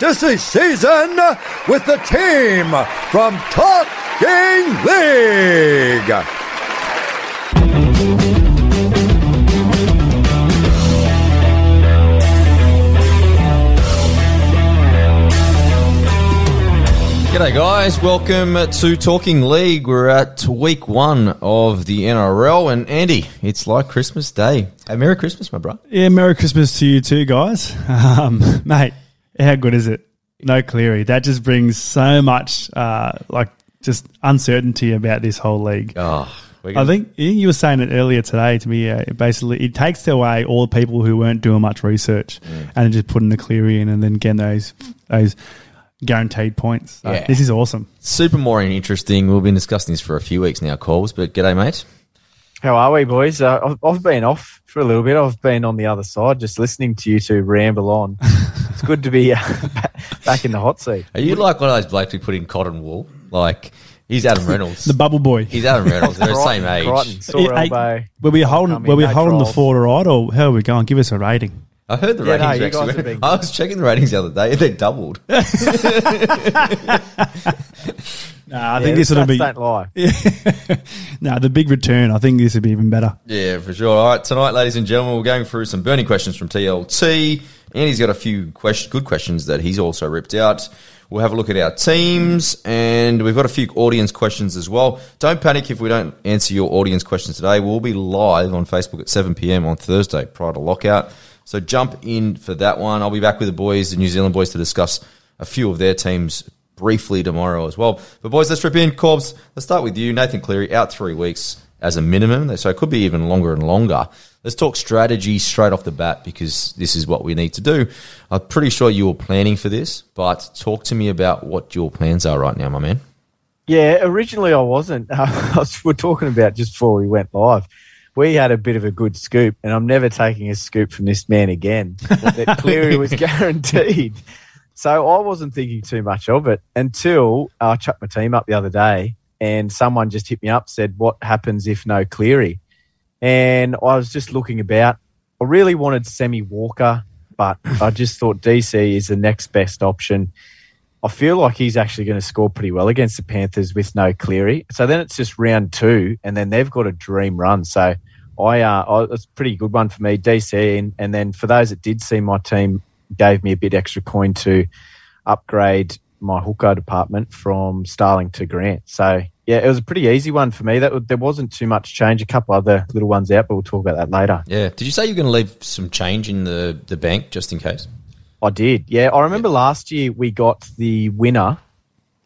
Fantasy season with the team from Talking League. G'day, guys. Welcome to Talking League. We're at week one of the NRL, and Andy, it's like Christmas Day. Hey, Merry Christmas, my bro. Yeah, Merry Christmas to you too, guys. Um, mate, how good is it? No Cleary. That just brings so much, uh, like, just uncertainty about this whole league. Oh, I gonna- think I think you were saying it earlier today to me. Uh, basically, it takes away all the people who weren't doing much research Mm. and then just putting the Cleary in and then getting those those guaranteed points. So Yeah. This is awesome. super more interesting. We've been discussing this for a few weeks now, calls. but g'day, mate. How are we, boys? Uh, I've, I've been off for a little bit. I've been on the other side, just listening to you two ramble on. it's good to be uh, back in the hot seat. Are you like one of those blokes we put in cotton wool? Like, he's Adam Reynolds. The bubble boy. he's Adam Reynolds. They're the same Crichton, age. Crichton, sore Yeah, hey, elbow. Were we holding? Coming, Were we no holding the trials. fort all right, or how are we going? Give us a rating. I heard the Yeah, no, ratings you actually. guys have been- I was checking the ratings the other day. They doubled. Nah, I Yeah, think this would stats be. don't lie. no, the big return. I think this would be even better. Yeah, for sure. All right, tonight, ladies and gentlemen, we're going through some burning questions from TLT. Andy's got a few question, good questions that he's also ripped out. We'll have a look at our teams, and we've got a few audience questions as well. Don't panic if we don't answer your audience questions today. We'll be live on Facebook at 7 p.m. on Thursday prior to lockout. So jump in for that one. I'll be back with the boys, the New Zealand boys, to discuss a few of their teams briefly tomorrow as well. But boys, let's rip in. Corbs, let's start with you. Nathan Cleary out three weeks as a minimum, so it could be even longer and longer. Let's talk strategy straight off the bat because this is what we need to do. I'm pretty sure you were planning for this, but talk to me about what your plans are right now, my man. Yeah, originally I wasn't. I was, we're talking about just before we went live. We had a bit of a good scoop, and I'm never taking a scoop from this man again. that Cleary was guaranteed. So I wasn't thinking too much of it until I chucked my team up the other day, and someone just hit me up said, "What happens if no Cleary?" And I was just looking about. I really wanted Sam Walker, but I just thought DC is the next best option. I feel like he's actually going to score pretty well against the Panthers with no Cleary. So then it's just round two, and then they've got a dream run. So I, uh, I it's a pretty good one for me, DC. And, and then for those that did see my team, gave me a bit extra coin to upgrade my hooker department from Starling to Grant. So yeah, it was a pretty easy one for me. That there wasn't too much change. A couple other little ones out, but we'll talk about that later. Yeah. Did you say you're going to leave some change in the, the bank just in case? I did. Yeah, I remember last year we got the winner.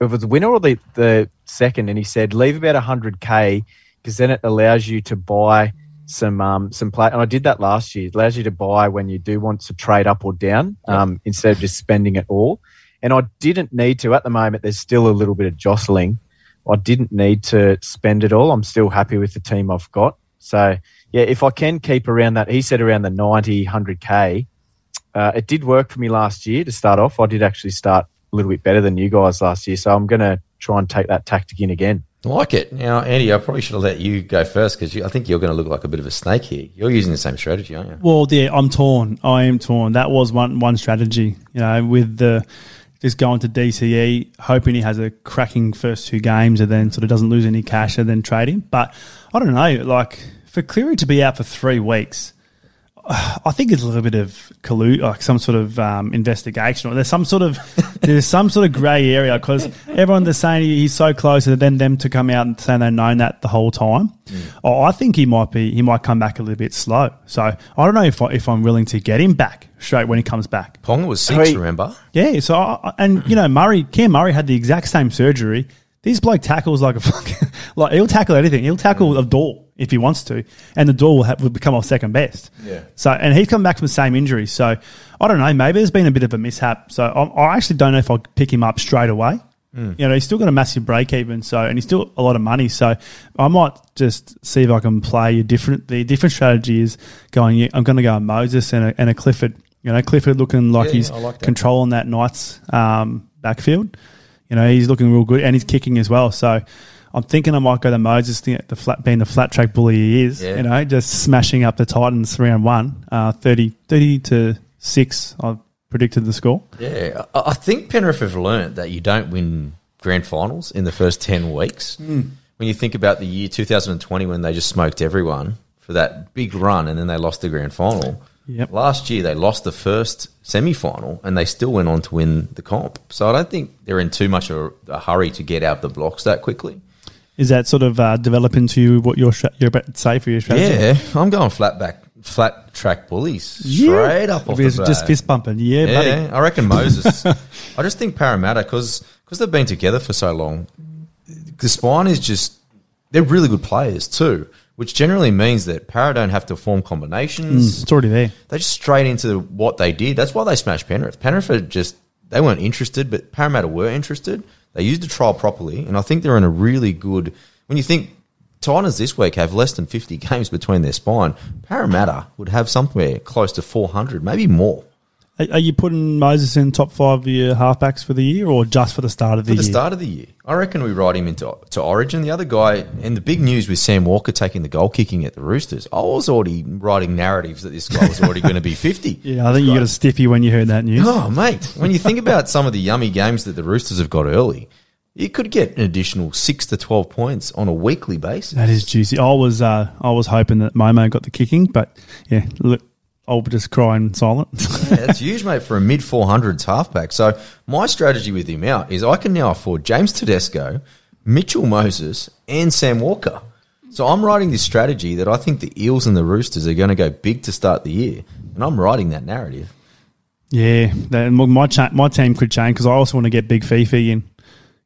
If it was the winner or the, the second, and he said leave about hundred k because then it allows you to buy some um some play. And I did that last year. It allows you to buy when you do want to trade up or down um, instead of just spending it all. And I didn't need to at the moment. There's still a little bit of jostling. I didn't need to spend it all. I'm still happy with the team I've got. So yeah, if I can keep around that, he said around the 90, 100k. Uh, it did work for me last year to start off. I did actually start a little bit better than you guys last year, so I'm going to try and take that tactic in again. I like it. Now, Andy, I probably should have let you go first because I think you're going to look like a bit of a snake here. You're using the same strategy, aren't you? Well, yeah, I'm torn. I am torn. That was one one strategy. You know, with the just going to DCE, hoping he has a cracking first two games, and then sort of doesn't lose any cash, and then trade him. But I don't know. Like for Cleary to be out for three weeks, I think it's a little bit of collude, like some sort of um, investigation, or there's some sort of there's some sort of grey area because everyone is saying he's so close, and then them to come out and say they've known that the whole time. Oh, I think he might be he might come back a little bit slow. So I don't know if I, if I'm willing to get him back straight when he comes back. Ponga was six, Hey. remember? Yeah. So I, and you know Murray, Cam Murray had the exact same surgery. This bloke tackles like a fucking like he'll tackle anything. He'll tackle a door if he wants to, and the door will, have, will become our second best. Yeah. So and he's come back from the same injury. So I don't know. Maybe there's been a bit of a mishap. So I, I actually don't know if I'll pick him up straight away. Hmm. You know, he's still got a massive break even, so and he's still a lot of money. So I might just see if I can play a different. The different strategy is going. I'm going to go Moses and a, and a Clifford. You know, Clifford looking like Yeah, he's I like that. controlling that Knights um, backfield. You know, he's looking real good and he's kicking as well. So I'm thinking I might go to Moses, the, the flat, being the flat track bully he is. Yeah. You know, just smashing up the Titans round one, uh, 30, 30 to six. I've predicted the score. Yeah, I, I think Penrith have learnt that you don't win grand finals in the first 10 weeks. Hmm. When you think about the year 2020 when they just smoked everyone for that big run and then they lost the grand final. Yep. Last year they lost the first semi final and they still went on to win the comp. So I don't think they're in too much of a hurry to get out of the blocks that quickly. Is that sort of uh, develop into what you're, you're about to say for your strategy? Yeah, I'm going flat back, flat track bullies Yeah. straight up off the Just- Just fist bumping. Yeah, buddy. Yeah, I reckon Moses. I just think Parramatta because because they've been together for so long. The spine is just they're really good players too, which generally means that Para don't have to form combinations. It's already there. They just straight into what they did. That's why they smashed Penrith. Penrith just they weren't interested, but Parramatta were interested. They used the trial properly, and I think they're in a really good. When you think Titans this week have less than fifty games between their spine, Parramatta would have somewhere close to four hundred, maybe more. Are, are you putting Moses in top five of your halfbacks for the year or just for the start of the year? For the year? start of the year, I reckon we ride him into to Origin. The other guy, and the big news with Sam Walker taking the goal kicking at the Roosters, I was already writing narratives that this guy was already going to be fifty. Yeah, I think you got a stiffy when you heard that news. Oh, mate, when you think about some of the yummy games that the Roosters have got early, you could get an additional six to twelve points on a weekly basis. That is juicy. I was uh, I was hoping that Momo got the kicking, but yeah, look, I'll just cry in silence. Yeah, that's huge, mate, for a mid 400s halfback. So my strategy with him out is I can now afford James Tedesco, Mitchell Moses, and Sam Walker. So I'm writing this strategy that I think the Eels and the Roosters are going to go big to start the year, and I'm writing that narrative. yeah, then my cha- my team could change because I also want to get Big Fifi in.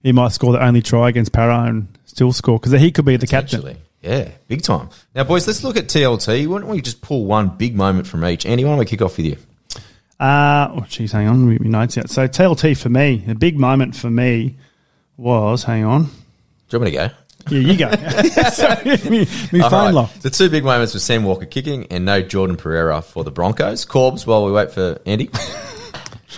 He might score the only try against Para and still score because he could be the captain. Yeah, big time. Now, boys, let's look at TLT. Why don't we just pull one big moment from each? Andy, why don't we kick off with you? Uh, oh, geez, hang on, my notes out. So TLT for me, the big moment for me was, hang on, Do you want me to go? yeah, you go. Sorry, me, me All phone right. locked. The two big moments were Sam Walker kicking and no Jordan Pereira for the Broncos. Corbs, while we wait for Andy.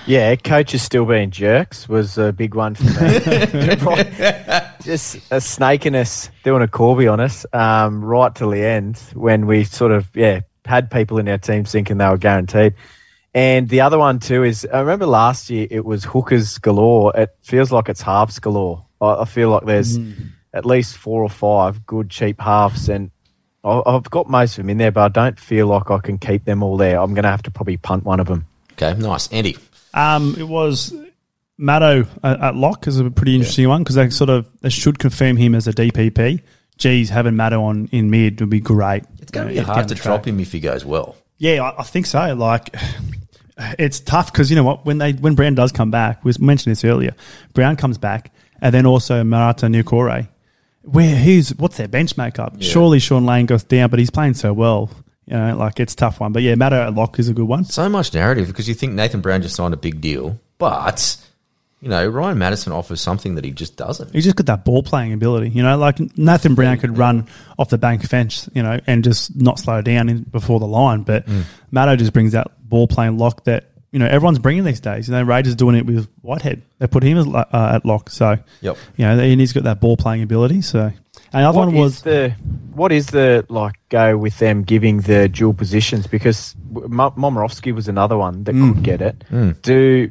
Yeah, coaches still being jerks was a big one for me. Just a snakiness doing a Corby on us um, right till the end when we sort of yeah had people in our team thinking they were guaranteed. And the other one too is I remember last year it was hookers galore. It feels like it's halves galore. I, I feel like there's at least four or five good cheap halves, and I, I've got most of them in there, but I don't feel like I can keep them all there. I'm going to have to probably punt one of them. Okay, nice. Andy. Um, it was Maddo at, at lock is a pretty interesting one because they sort of they should confirm him as a DPP. Geez, having Maddo on in mid would be great. It's going to You be hard to the drop him if he goes well. Yeah, I, I think so. Like, it's tough because you know what? When they when Brown does come back, we mentioned this earlier. Brown comes back, and then also Marata Niukore. Where who's what's their bench makeup? Surely Shaun Lane goes down, but he's playing so well. You know, like it's a tough one. But yeah, Maddo at lock is a good one. So much narrative because you think Nathan Brown just signed a big deal, but you know Ryan Matterson offers something that he just doesn't. He's just got that ball playing ability. You know, like Nathan Brown could run off the bank fence, you know, and just not slow down in, before the line. But Mm. Maddo just brings that ball playing lock that you know everyone's bringing these days. You know, Raiders doing it with Whitehead. They put him as, uh, at lock, so Yep. you know, and he's got that ball playing ability. So, and the other What one is was the what is the like go with them giving the dual positions because M- Momorowski was another one that Mm. could get it. Do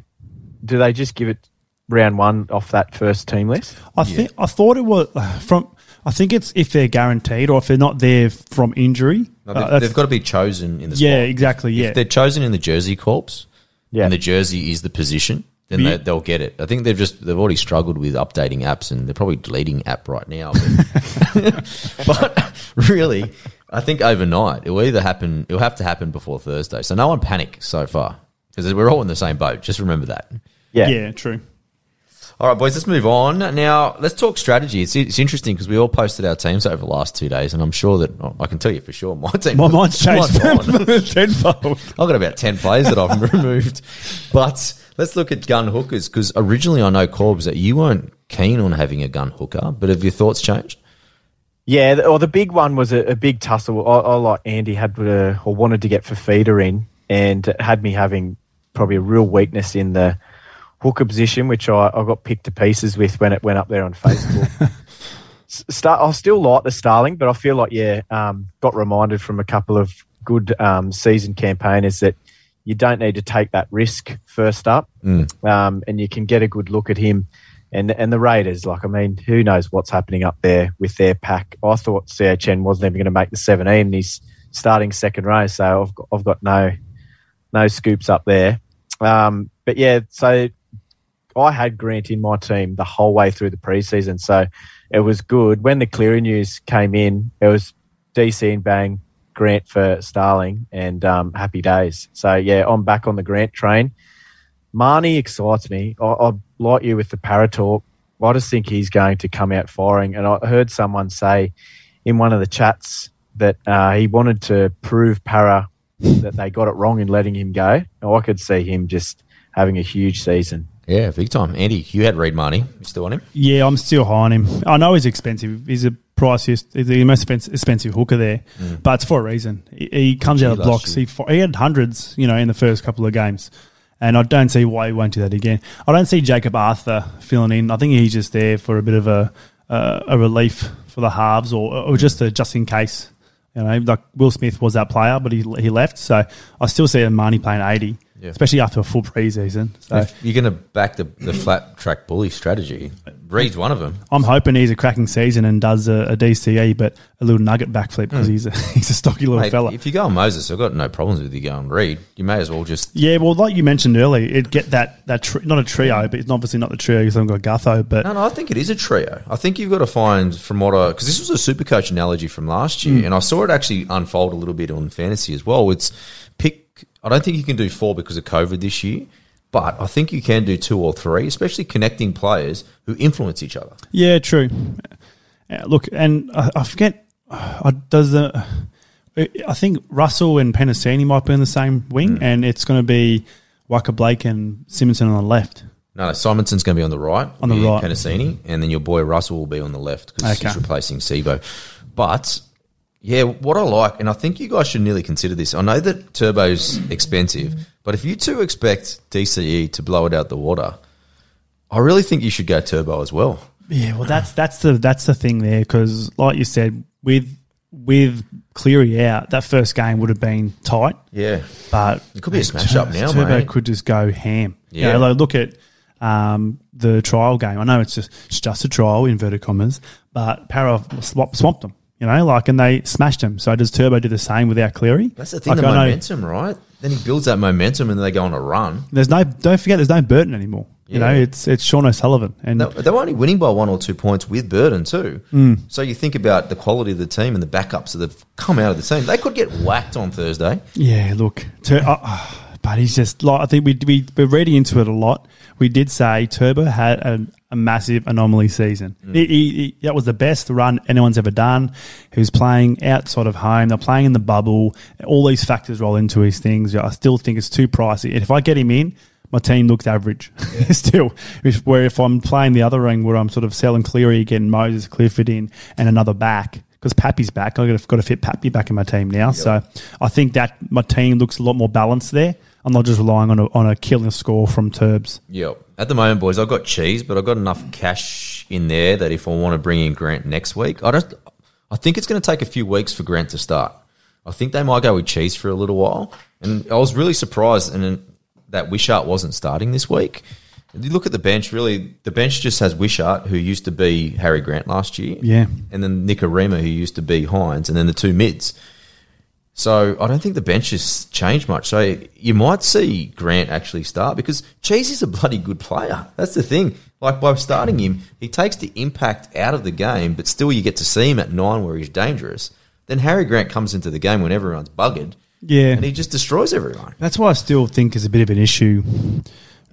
do they just give it round one off that first team list? I think I thought it was from. I think it's if they're guaranteed or if they're not there from injury. No, Uh, they've, that's- they've got to be chosen in the yeah, spot. exactly. Yeah, If they're chosen in the jersey corps, Yeah. and the jersey is the position, then they, they'll get it. I think they've just they've already struggled with updating apps, and they're probably deleting app right now. But, but really, I think overnight it will either happen. It'll have to happen before Thursday. So no one panic so far because we're all in the same boat. Just remember that. Yeah. yeah, true. All right, boys, let's move on. Now, let's talk strategy. It's, it's interesting because we all posted our teams over the last two days, and I'm sure that oh, I can tell you for sure my team. My mind's changed mine's tenfold. I've got about 10 players that I've removed. But let's look at gun hookers because originally I know, Corbs, that you weren't keen on having a gun hooker, but have your thoughts changed? Yeah, the- or the big one was a, a big tussle. I, I like Andy had uh, or wanted to get Fifita in, and had me having probably a real weakness in the hooker position, which I, I got picked to pieces with when it went up there on Facebook. Star, I still like the Starling, but I feel like yeah, um, got reminded from a couple of good um, season campaigners that you don't need to take that risk first up, um, and you can get a good look at him. And and the Raiders, like I mean, who knows what's happening up there with their pack? I thought CHN wasn't even going to make the seventeen. And he's starting second row, so I've got, I've got no no scoops up there. Um, but yeah, so I had Grant in my team the whole way through the preseason, so it was good. When the Cleary news came in, it was DC and bang Grant for Starling and um, happy days. So yeah, I'm back on the Grant train. Mahoney excites me. I, I like you with the para talk. I just think he's going to come out firing. And I heard someone say in one of the chats that uh, he wanted to prove para that they got it wrong in letting him go. Now, I could see him just having a huge season. Yeah, big time. Andy, you had Reed Mahoney. You still on him? Yeah, I'm still high on him. I know he's expensive. He's a priciest, he's the most expensive, hooker there, but it's for a reason. He, he comes out of blocks. He, he had hundreds, you know, in the first couple of games, and I don't see why he won't do that again. I don't see Jakob Arthur filling in. I think he's just there for a bit of a uh, a relief for the halves, or or just a just in case. You know, like Will Smith was that player, but he he left. So I still see Marnie playing eighty, Yeah. especially after a full preseason. So you're going to back the, the flat track bully strategy, Reed's one of them. I'm hoping he's a cracking season and does a, a DCE, but a little nugget backflip because hmm. he's a, he's a stocky little Mate, fella. if you go on Moses, I've got no problems with you going Reed. You may as well just Yeah, well, like you mentioned earlier, it get that that tri- not a trio, but it's obviously not the trio because I've got Gutho, but No, no, I think it is a trio. I think you've got to find from what I because this was a super coach analogy from last year, hmm. and I saw it actually unfold a little bit on fantasy as well. It's. I don't think you can do four because of COVID this year, but I think you can do two or three, especially connecting players who influence each other. yeah, true. Uh, Look, and I, I forget, uh, does the I think Russell and Penisini might be in the same wing, Hmm. and it's going to be Waqa Blake and Simonsson on the left. No, no, Simonsson's going to be on the right, On the right. Penisini, and then your boy Russell will be on the left because Okay. he's replacing Sivo. But yeah, what I like, and I think you guys should nearly consider this. I know that Turbo's expensive, but if you two expect DCE to blow it out the water, I really think you should go Turbo as well. Yeah, well, that's that's the that's the thing there because, like you said, with with Cleary out, that first game would have been tight. Yeah, But It could be a smash up now, Turbo mate. could just go ham. Yeah. Yeah, like look at um, the trial game. I know it's just it's just a trial, inverted commas, but Para swap, swamped them. You know, like and they smashed him. So does Turbo do the same without Cleary? that's the thing. Like, the I know momentum, right? Then he builds that momentum, and they go on a run. There's no. Don't forget, there's no Burton anymore. You know, it's it's Sean O'Sullivan, and They, they were only winning by one or two points with Burton too. Hmm. So you think about the quality of the team and the backups that have come out of the team. They could get whacked on Thursday. Yeah, look, Tur- uh, but he's just like I think we we we're reading into it a lot. We did say Turbo had a, a massive anomaly season. Mm. He, he, he- that was the best run anyone's ever done. He was playing outside of home. They're playing in the bubble. All these factors roll into his things. I still think it's too pricey. And if I get him in, my team looks average. still, if, where if I'm playing the other ring where I'm sort of selling Cleary, getting Moses Clifford in, and another back. Because Pappy's back, I've got to, got to fit Pappy back in my team now. So I think that my team looks a lot more balanced there. I'm not just relying on a, on a killing score from Turbs. Yep. At the moment, boys, I've got cheese, but I've got enough cash in there that if I want to bring in Grant next week, I just I think it's going to take a few weeks for Grant to start. I think they might go with cheese for a little while, and I was really surprised and that Wishart wasn't starting this week. If you look at the bench, really, the bench just has Wishart, who used to be Harry Grant last year, Yeah. and then Nick Arima, who used to be Hines, and then the two mids. So I don't think the bench has changed much. So you might see Grant actually start because Cheese is a bloody good player. That's the thing. Like by starting him, he takes the impact out of the game, but still you get to see him at nine where he's dangerous. Then Harry Grant comes into the game when everyone's buggered, Yeah. and he just destroys everyone. That's why I still think is a bit of an issue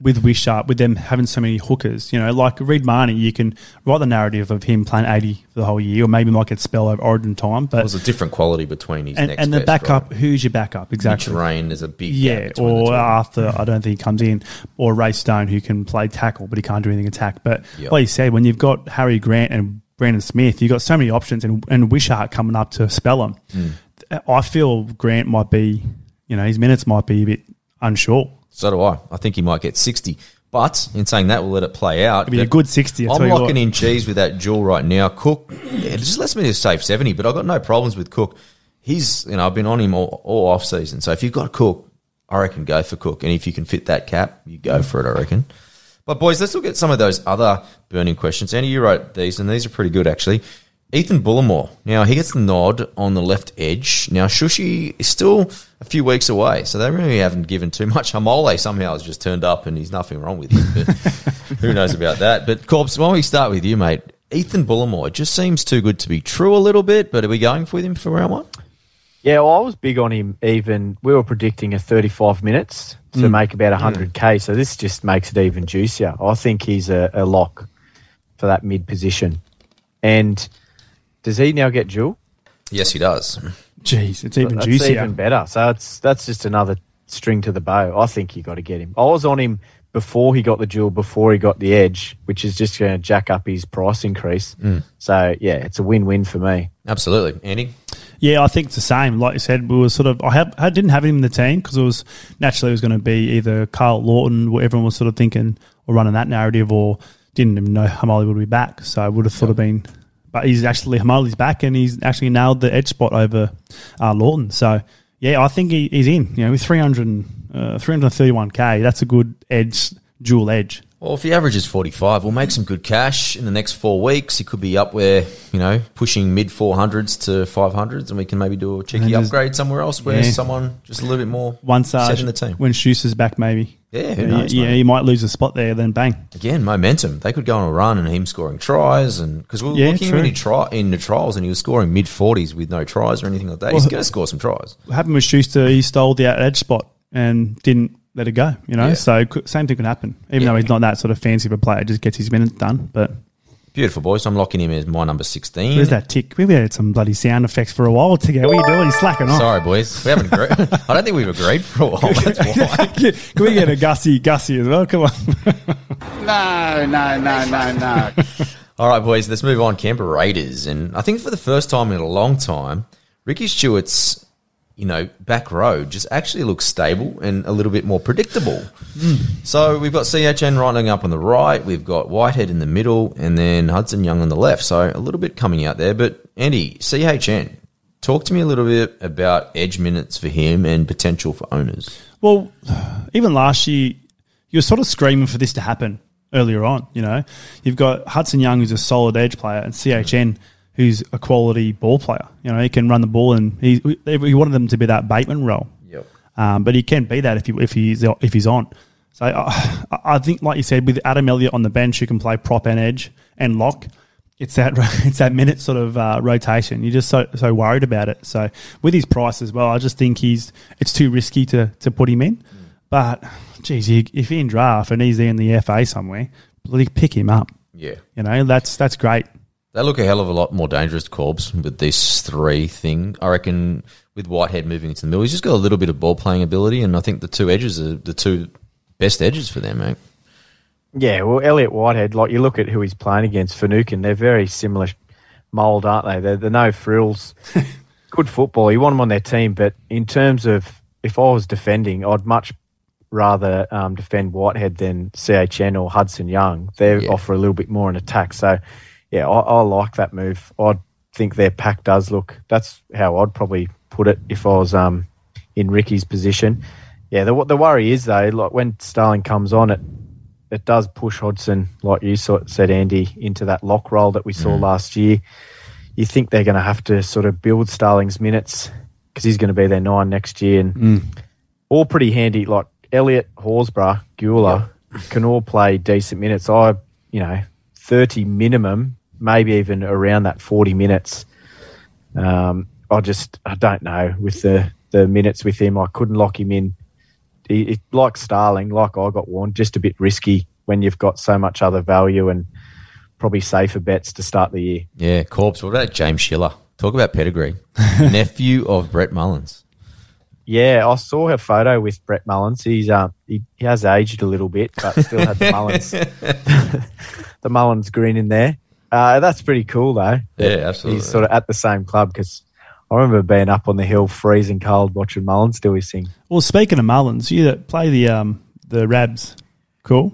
with Wishart, with them having so many hookers, you know, like Reed Mahoney, you can write the narrative of him playing 80 for the whole year, or maybe might get spell over Origin time. But There's a different quality between his and, and the backup, right? who's your backup exactly? Terrain is a big Yeah, gap between the or. Arthur, I don't think he comes in, or Ray Stone, who can play tackle, but he can't do anything attack. But Yep. like you said, when you've got Harry Grant and Brandon Smith, you've got so many options, and, and Wishart coming up to spell them. Hmm. I feel Grant might be, you know, his minutes might be a bit unsure. So do I. I think he might get 60. But in saying that, we'll let it play out. It'd be a good 60. I'll I'm tell you locking in cheese with that jewel right now. Cook, yeah, it just lets me to save 70, but I've got no problems with Cook. He's, you know, I've been on him all, all off season. So if you've got Cook, I reckon go for Cook. And if you can fit that cap, you go for it, I reckon. But boys, let's look at some of those other burning questions. Andy, you wrote these, and these are pretty good actually. Ethan Bullemor. Now he gets the nod on the left edge. Now Shushi is still a few weeks away, so they really haven't given too much. Hamole somehow has just turned up, and he's nothing wrong with him. But who knows about that? But Corpse, why don't we start with you, mate? Ethan Bullemor. Just seems too good to be true a little bit. But are we going with him for round one? Yeah, well, I was big on him. Even we were predicting a 35 minutes to mm. make about 100k. So this just makes it even juicier. I think he's a, a lock for that mid position. And does he now get dual? Yes, he does. Jeez, it's even that's juicier. even better. So that's that's just another string to the bow. I think you got to get him. I was on him before he got the duel, before he got the edge, which is just going to jack up his price increase. Mm. So yeah, it's a win-win for me. Absolutely, Andy. Yeah, I think it's the same. Like you said, we were sort of. I have. I didn't have him in the team because it was naturally it was going to be either Carl Lawton, where everyone was sort of thinking or running that narrative, or didn't even know Hamali would be back. So I would have thought of been. But he's actually Hamali's back, and he's actually nailed the edge spot over uh, Lawton. So yeah, I think he, he's in. You know, with 300, uh, 331k, that's a good edge, dual edge. Well, if he averages 45, we'll make some good cash in the next four weeks. He could be up where, you know, pushing mid 400s to 500s, and we can maybe do a cheeky just- upgrade somewhere else where Yeah. someone just a little bit more Once uh, set in the team. when Schuster's back, maybe. Yeah, who knows, yeah, mate? he might lose a spot there. Then bang. Again, momentum. They could go on a run and him scoring tries, and because we were Yeah, looking true. the tri- in the trials, and he was scoring mid 40s with no tries or anything like that. He's going to score some tries. What happened with Schuster? He stole the edge spot and didn't let it go. You know, Yeah. so same thing could happen. Even Yeah. though he's not that sort of fancy of a player, just gets his minutes done. But Beautiful, boys. I'm locking him as my number 16. where's that tick? We've had some bloody sound effects for a while together. What are you doing? He's slacking off. Sorry, boys. We haven't agreed. I don't think we've agreed for a while. That's why. Can we get a Gussie, Gussie as well? Come on. No, no, no, no, no. All right, boys, let's move on. Canberra Raiders. And I think for the first time in a long time, Ricky Stuart's, you know, back row just actually looks stable and a little bit more predictable. So we've got CHN running up on the right, we've got Whitehead in the middle, and then Hudson Young on the left. So a little bit coming out there. But Andy, CHN, talk to me a little bit about edge minutes for him and potential for owners. Well, even last year, you were sort of screaming for this to happen earlier on. You know, you've got Hudson Young, who's a solid edge player, and CHN, who's a quality ball player. You know, he can run the ball, and he he wanted them to be that Bateman role. Yep. Um, but he can be that if he if he's if he's on. So I, I think, like you said, with Adam Elliott on the bench, who can play prop and edge and lock, it's that it's that minute sort of uh, rotation. You're just so so worried about it. So with his price as well, I just think he's it's too risky to to put him in. But geez, if he in draft and he's in the FA somewhere, pick him up. Yeah. You know that's that's great. They look a hell of a lot more dangerous, Corbs, with this three thing. I reckon with Whitehead moving into the middle, he's just got a little bit of ball playing ability, and I think the two edges are the two best edges for them, mate. Yeah, well, Elliot Whitehead, like you look at who he's playing against, Finucane, they're very similar mould, aren't they? They're, they're no frills. Good football. You want them on their team, but in terms of if I was defending, I'd much rather um, defend Whitehead than CHN or Hudson Young. They Yeah. offer a little bit more in attack. So, yeah, I, I like that move. I think their pack does look. That's how I'd probably put it if I was um, in Ricky's position. Yeah, the the worry is though, like when Starling comes on, it it does push Hodgson, like you said, Andy, into that lock roll that we saw last year. You think they're going to have to sort of build Starling's minutes because he's going to be their nine next year, and all pretty handy. Like Elliot, Horsburgh, Gula can all play decent minutes. I, you know, thirty minimum, maybe even around that forty minutes. Um, I just I don't know with the the minutes with him. I couldn't lock him in he, he, like Starling, like I got warned, just a bit risky when you've got so much other value and probably safer bets to start the year. Yeah, Corpse. What about James Schiller? Talk about pedigree. Nephew of Brett Mullins. Yeah, I saw her photo with Brett Mullins. He's uh, he, he has aged a little bit, but still had the Mullins the Mullins grin in there. Uh, that's pretty cool though. Yeah, absolutely. He's sort of at the same club because I remember being up on the hill, freezing cold, watching Mullins do his thing. Well, speaking of Mullins, you play the um the Rabs, cool.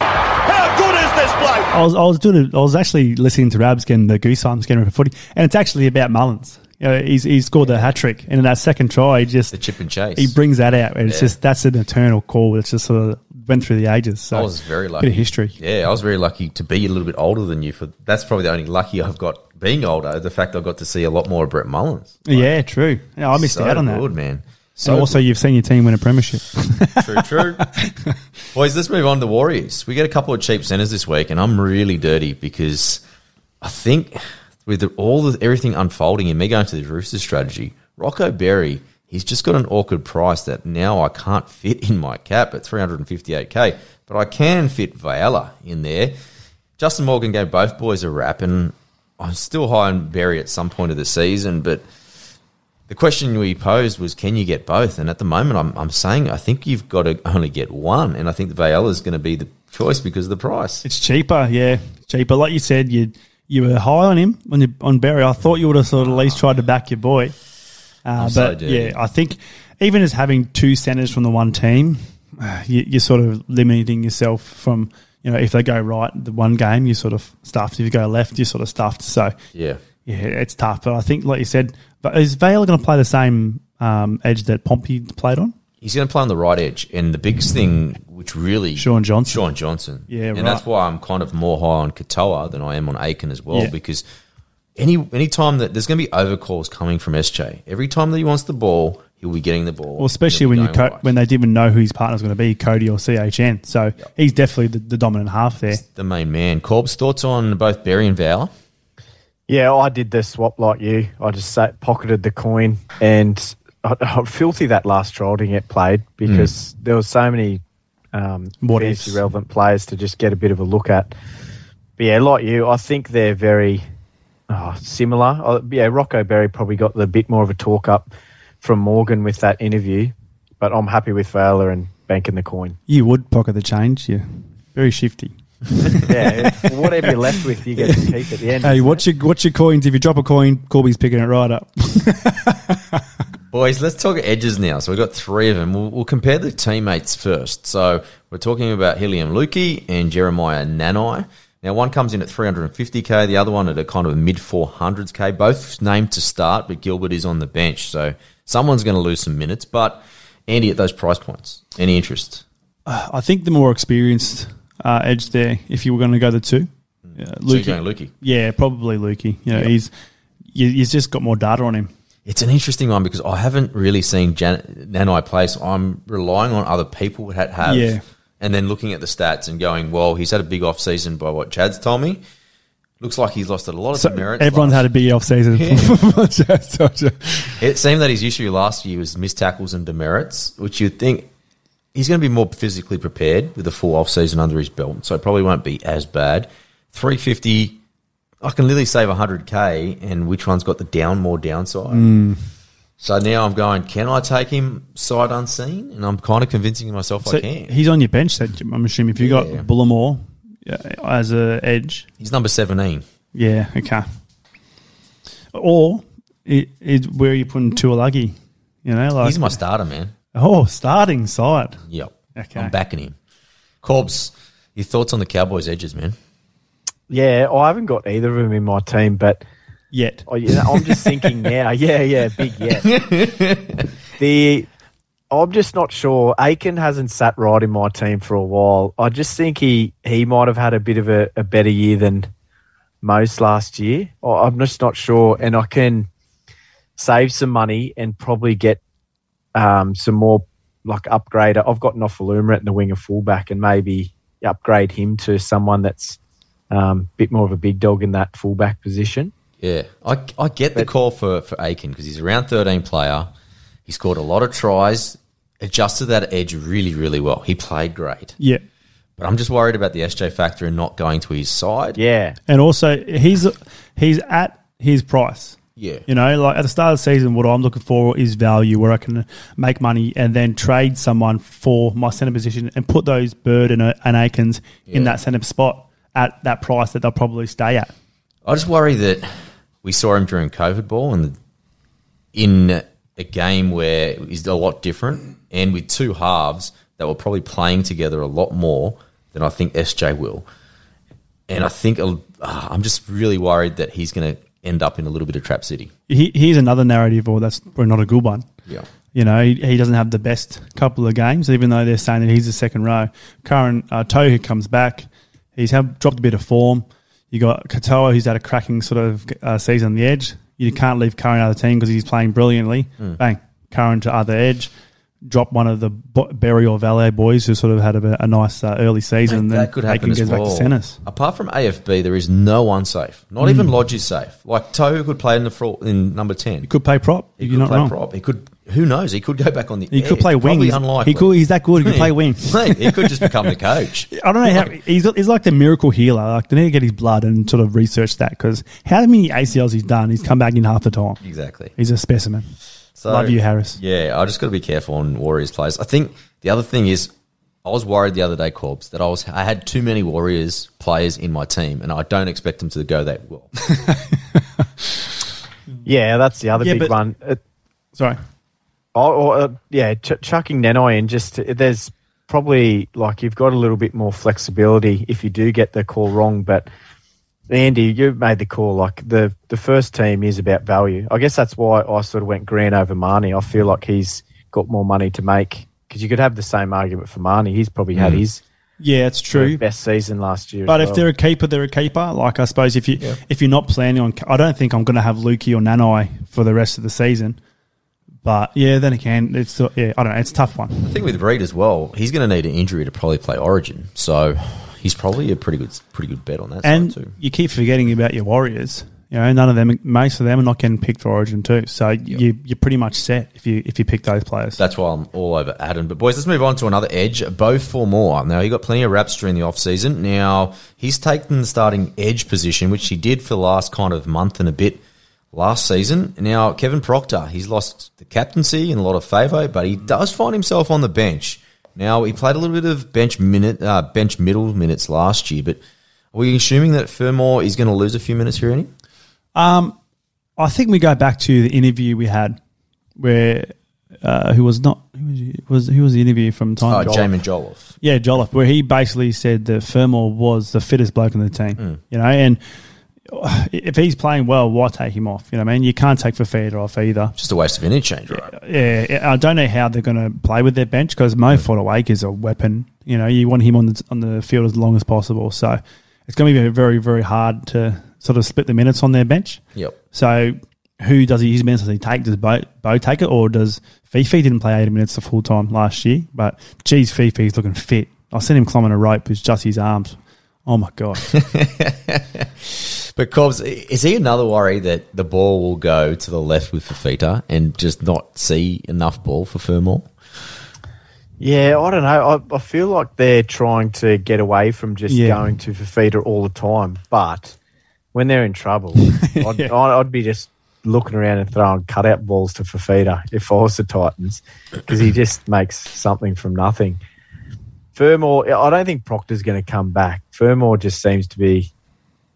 How good is this bloke? I was I was doing I was actually listening to Rabs getting the goosebumps getting ready for footy, and it's actually about Mullins. You know, he's he scored the hat trick, and in that second try, he just The chip and chase. he brings that out, and it's just that's an eternal call. It's just sort of went through the ages. So I was very lucky. Bit of history. Yeah, I was very lucky to be a little bit older than you. For that's probably the only lucky I've got being older. The fact I got to see a lot more of Brett Mullins. yeah, true. Yeah, I missed so out on that. Good man. So So also, you've seen your team win a premiership. True, true. Boys, let's move on to Warriors. We get a couple of cheap centers this week, and I'm really dirty because I think with all the everything unfolding and me going to the Roosters strategy, Rocco Berry, he's just got an awkward price that now I can't fit in my cap at 358k, but I can fit Viola in there. Justin Morgan gave both boys a wrap, and I'm still high on Berry at some point of the season, but the question we posed was, can you get both? And at the moment, I'm, I'm saying I think you've got to only get one, and I think the is going to be the choice because of the price. It's cheaper, yeah, cheaper. Like you said, you you were high on him on on Barry. I thought you would have sort of at least tried to back your boy. Uh, so but dirty. yeah, I think even as having two centers from the one team, uh, you, you're sort of limiting yourself from you know if they go right the one game, you sort of stuffed. If you go left, you're sort of stuffed. So Yeah. yeah, it's tough. But I think, like you said, but is Vale going to play the same um, edge that Pompey played on? He's going to play on the right edge, and the biggest thing, which really Shaun Johnson. Shaun Johnson, Yeah, and right. that's why I'm kind of more high on Katoa than I am on Aitken as well, Yeah. because any any time that there's going to be overcalls coming from SJ, every time that he wants the ball, he'll be getting the ball. Well, especially when you co- right. when they didn't even know who his partner was going to be, Cody or CHN. So he's definitely the, the dominant half there. the main man. Corb's thoughts on both Berry and Val? Yeah, I did the swap like you. I just sat, pocketed the coin, and I, I filthy that last trial didn't get played because there was so many um, What fancy relevant players to just get a bit of a look at. But yeah, like you, I think they're very oh, similar. Uh, yeah, Rocco Berry probably got the bit more of a talk up from Morgan with that interview, but I'm happy with Vela and banking the coin. You would pocket the change. Yeah, very shifty. Yeah, whatever you're left with, you get to keep at the end. Hey, isn't your watch your coins. If you drop a coin, Corby's picking it right up. Boys, let's talk edges now. So we've got three of them. We'll, we'll compare the teammates first. So we're talking about Heilum Luki and Jeremiah Nanai. Now, one comes in at 350k, the other one at a kind of mid 400s k. Both named to start, but Gilbert is on the bench. So someone's going to lose some minutes. But Andy, at those price points, any interest? I think the more experienced uh, edge there. If you were going to go the two, yeah, So Luki- going Luki. Yeah, probably Luki. You know, Yep. he's you, he's just got more data on him. It's an interesting one because I haven't really seen Jan- Nanai play, so I'm relying on other people that have. Yeah. And then looking at the stats and going, well, he's had a big off season by what Chad's told me. Looks like he's lost a lot of So demerits. everyone's last- had a big off season. It seemed that his issue last year was missed tackles and demerits, which you'd think he's going to be more physically prepared with a full off season under his belt, so it probably won't be as bad. 350, I can literally save 100k, and which one's got the down more downside? Hmm. So now I'm going, can I take him sight unseen? And I'm kind of convincing myself so I can. he's on your bench. Then I'm assuming if you Yeah. got Bullemor uh, as a edge, He's number 17. yeah, okay. Or it, it, where are you putting Tuolagi? You know, like He's my starter, man. oh starting side. Yep. Okay. I'm backing him. Corbs, your thoughts on the Cowboys' edges, man? Yeah, I haven't got either of them in my team, but Yet oh, yeah, I'm just thinking now. Yeah, yeah, big yet. the I'm just not sure. Aitken hasn't sat right in my team for a while. I just think he he might have had a bit of a, a better year than most last year. I- I'm just not sure, and I can save some money and probably get um, some more like upgrade. I've got Nofoaluma at the wing of fullback, and maybe upgrade him to someone that's a um, bit more of a big dog in that fullback position. Yeah, I, I get the call for, for Aitken because he's a round 13 player. He scored a lot of tries. adjusted that edge really, really well. He played great. Yeah. But I'm just worried about the SJ factor and not going to his side. Yeah. And also, he's he's at his price. Yeah. You know, like at the start of the season, what I'm looking for is value where I can make money and then trade someone for my centre position and put those Bird and, uh, and Aitkens in that centre spot at that price that they'll probably stay at. I just worry that we saw him during COVID ball and in a game where he's a lot different and with two halves that were probably playing together a lot more than I think SJ will. And I think uh, I'm just really worried that he's going to end up in a little bit of trap city. He, here's another narrative, or that's probably not a good one. Yeah. You know, he, he doesn't have the best couple of games, even though they're saying that he's the second row. Current uh, Tohu comes back. He's have, dropped a bit of form. You got Katoa, who's had a cracking sort of uh, season on the edge. You can't leave Curran out of the team because he's playing brilliantly. Bang, Curran to other edge. Drop one of the Berry or Valet boys who sort of had a, a nice uh, early season. that could happen as well. back to. Apart from AFB, there is no one safe. Not even Lodge is safe. Like Tohu could play in the fro- in number ten. He could play prop. He could play wing. prop. He could. Who knows? He could go back on the. He could edge. play Probably wing. He's- Unlikely. He could. He's that good. He could play wing. Mate, he could just become the coach. I don't know how he's, he's like the miracle healer. Like they need to get his blood and sort of research that because how many ACLs he's done, he's come back in half the time. Exactly. He's a specimen. So, Love you, Harris. Yeah, I just got to be careful on Warriors players. I think the other thing is, I was worried the other day, Corbs, that I was I had too many Warriors players in my team, and I don't expect them to go that well. Yeah, that's the other Yeah, big but- one. Uh, Sorry. Oh, or, uh, yeah, ch- chucking Nanai in just there's probably like you've got a little bit more flexibility if you do get the call wrong. But Andy, you made the call. Like the the first team is about value. I guess that's why I sort of went Grant over Mahoney. I feel like he's got more money to make because you could have the same argument for Mahoney. He's probably had his Yeah, it's true. best season last year. But if well. they're a keeper, they're a keeper. Like I suppose if you if you're not planning on, I don't think I'm going to have Luki or Nanai for the rest of the season. But yeah, then again, it's yeah, I don't know. It's a tough one. I think with Reed as well, he's going to need an injury to probably play Origin, so he's probably a pretty good pretty good bet on that And you keep forgetting about your Warriors. You know, none of them, most of them are not getting picked for Origin too. So you you're pretty much set if you if you pick those players. That's why I'm all over Adam. But boys, let's move on to another edge, Beau Fermor. Now he got plenty of raps during the off season. Now he's taken the starting edge position, which he did for the last kind of month and a bit last season. Now Kevin Proctor, he's lost the captaincy and a lot of favour, but he does find himself on the bench. Now he played a little bit of bench minute, uh, bench middle minutes last year, but are we assuming that Fermor is going to lose a few minutes here, Andy? Um, I think we go back to the interview we had where uh, who was not who was, he- was who was the interview from time? Oh, Jamin Joliffe. Yeah, Jolliffe, where he basically said that Fermor was the fittest bloke in the team. Hmm. You know, and if he's playing well, why take him off? You know, what I mean, you can't take Fifita off either. Just a waste of an interchange, right? Yeah, I don't know how they're going to play with their bench because Mo mm. Fotuaika is a weapon. You know, you want him on the on the field as long as possible. So it's going to be very very hard to sort of split the minutes on their bench. Yep. So who does he use minutes? Does he take? Does Bo, Bo take it, or does Fifi didn't play eighty minutes the full time last year? But geez, Fifi's looking fit. I seen him climbing a rope with just his arms. Oh my god! But Cobbs, is he another worry that the ball will go to the left with Fifita and just not see enough ball for Fermor? Yeah, I don't know. I, I feel like they're trying to get away from just Yeah. going to Fifita all the time. But when they're in trouble, I'd, I'd, I'd be just looking around and throwing cutout balls to Fifita if I was the Titans because he just makes something from nothing. Fermor, I don't think Proctor's going to come back. Fermor just seems to be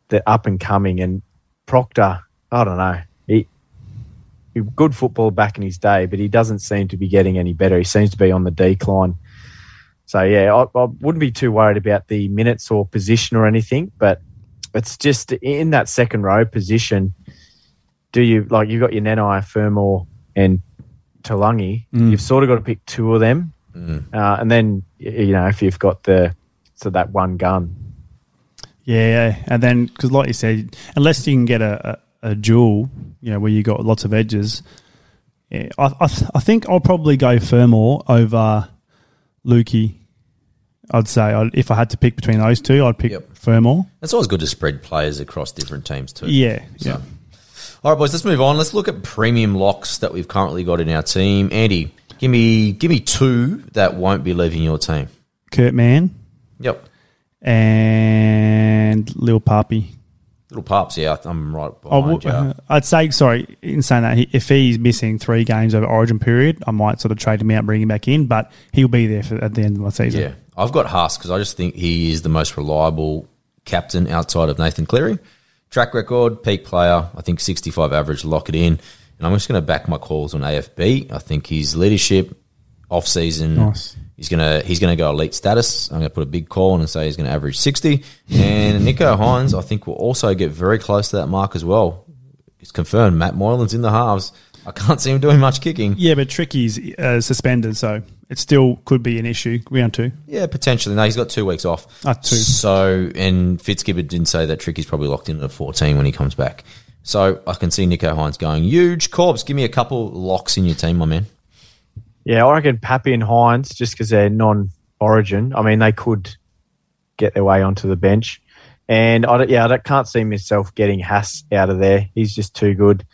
the up and coming, and Proctor, I don't know. He, he good football back in his day, but he doesn't seem to be getting any better. He seems to be on the decline. So yeah, I, I wouldn't be too worried about the minutes or position or anything, but it's just in that second row position. Do you like you've got your Nanai, Fermor, and Talangi? Mm. You've sort of got to pick two of them, uh, and then you know if you've got the so that one gun. yeah, and then because like you said, unless you can get a, a, a duel, you know, where you got lots of edges. Yeah, I, I, I think I'll probably go Fermor over Luki. I'd say I'd, if I had to pick between those two, I'd pick Yep. Fermor. It's always good to spread players across different teams too. Yeah, So. yeah. All right, boys, let's move on. Let's look at premium locks that we've currently got in our team. Andy, Give me give me two that won't be leaving your team. Kurt Mann Yep. and Lil Papi. Little pups, yeah, I'm right behind well, you. Uh, I'd say, sorry, in saying that, he- if he's missing three games over Origin period, I might sort of trade him out, bring him back in, but he'll be there for, at the end of my season. Yeah, I've got Haas because I just think he is the most reliable captain outside of Nathan Cleary. Track record, peak player. I think 65 average, lock it in. And I'm just going to back my calls on AFB. I think his leadership off season. Nice. He's gonna he's gonna go elite status. I'm gonna put a big call on and say he's gonna average 60. And Nicho Hynes, I think, will also get very close to that mark as well. It's confirmed. Matt Moylan's in the halves. I can't see him doing much kicking. Yeah, but Tricky's uh, suspended, so it still could be an issue. Round two. Yeah, potentially. No, he's got two weeks off. Ah, two. So, and Fitzgibbon didn't say that Tricky's probably locked into 14 when he comes back. So I can see Nicho Hynes going huge. Corbs, give me a couple locks in your team, my man. Yeah, I reckon Pappy and Hynes, just because they're non-origin. I mean, they could get their way onto the bench, and I yeah, I can't see myself getting Haas out of there. He's just too good.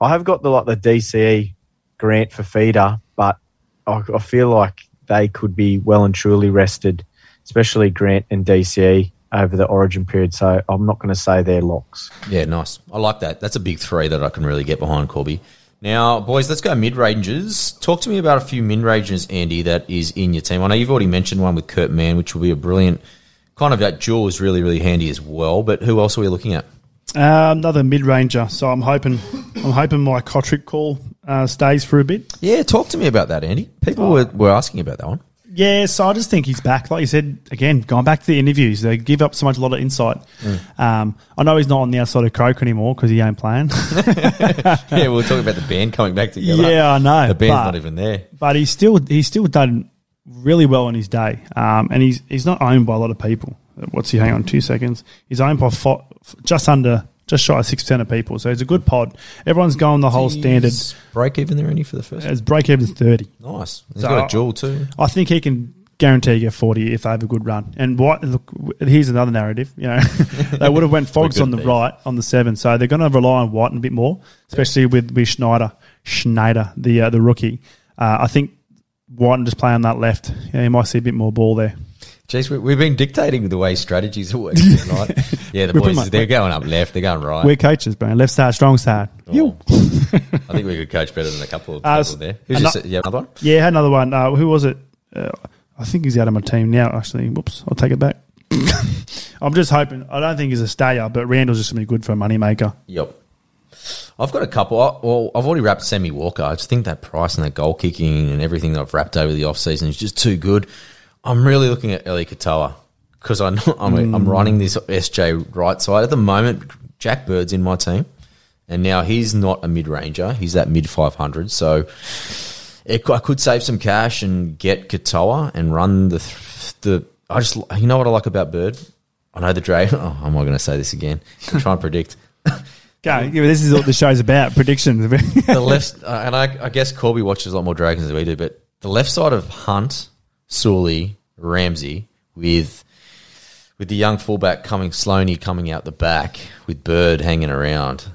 I have got the like the DCE grant for feeder, but I, I feel like they could be well and truly rested, especially Grant and DCE over the Origin period. So I'm not going to say they're locks. Yeah, nice. I like that. That's a big three that I can really get behind, Corby. Now, boys, let's go mid ranges. Talk to me about a few mid ranges, Andy, that is in your team. I know you've already mentioned one with Kurt Mann, which will be a brilliant kind of that jewel is really, really handy as well. But who else are we looking at? Uh, another mid ranger. So I'm hoping, I'm hoping my Cotric call uh, stays for a bit. Yeah, talk to me about that, Andy. People were, were asking about that one. Yeah, so I just think he's back. Like you said, again, going back to the interviews, they give up so much, a lot of insight. Um, I know he's not on the outside of Croker anymore because he ain't playing. yeah, we were talking about the band coming back together. yeah, I know. The band's but- not even there. but he's still he's still done really well in his day, um, and he's he's not owned by a lot of people. What's he? Hang on, two seconds. He's owned by fo- just under, just shy of six percent of people. So it's a good pod. Everyone's going the whole standard. Break even there, Andy, for the first? As break even's thirty. Nice. He's So- got a jewel too. I think he can guarantee you get forty if they have a good run. And what? Look, here's another narrative. You know, they would have went Fogs on the right on the seven, so they're going to rely on White a bit more, especially with with Schneider, Schneider, the uh, the rookie. Uh, I think White just play on that left. Yeah, you might see a bit more ball there. Jeez, we, we've been dictating the way strategies are working tonight. Yeah, the boys, much- they're going up left, they're going right. We're coaches, bro. Left side, strong side. Oh. I think we could coach better than a couple of Uh, people there. Who's ano- your, yeah, another one? Yeah, had another one. Uh, who was it? Uh, I think he's out of my team now. Actually, whoops, I'll take it back. I'm just hoping. I don't think he's a stayer, but Randall's just gonna be good for a moneymaker. Yep. I've got a couple. I- Well, I've already wrapped Sammy Walker. I just think that price and that goal kicking and everything that I've wrapped over the offseason is just too good. I'm really looking at Eli Katoa because I'm, I'm, I'm running this SJ right side. At the moment, Jack Bird's in my team, and now he's not a mid ranger. He's that mid 500. So it, I could save some cash and get Katoa and run the the. I just you know what I like about Bird. I know the Dre. Oh, am I going to say this again? I'm trying to predict. Go. Yeah, this is what the show's about. Predictions. the left, uh, and I, I guess Corby watches a lot more Dragons than we do, but the left side of Hunt, Sully, Ramsey, with with the young fullback coming, Sloaney coming out the back, with Bird hanging around.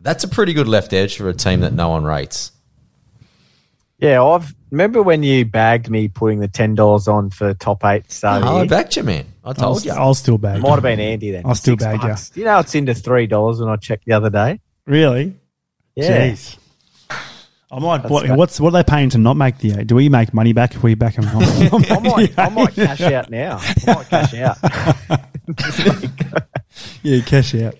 That's a pretty good left edge for a team that no one rates. Yeah, I've remember when you bagged me putting the ten dollars on for top eight start of Oh, I year? backed you, man. I I'll, told you. I'll still bag. You might have been Andy then. I'll still Six bag ya. bucks. You know it's into three dollars when I checked the other day. Really? Yeah. Jeez. I might. What, great. what's what are they paying to not make the eight? Do we make money back if we back them? I might I might cash out now. I might cash out. yeah, cash out.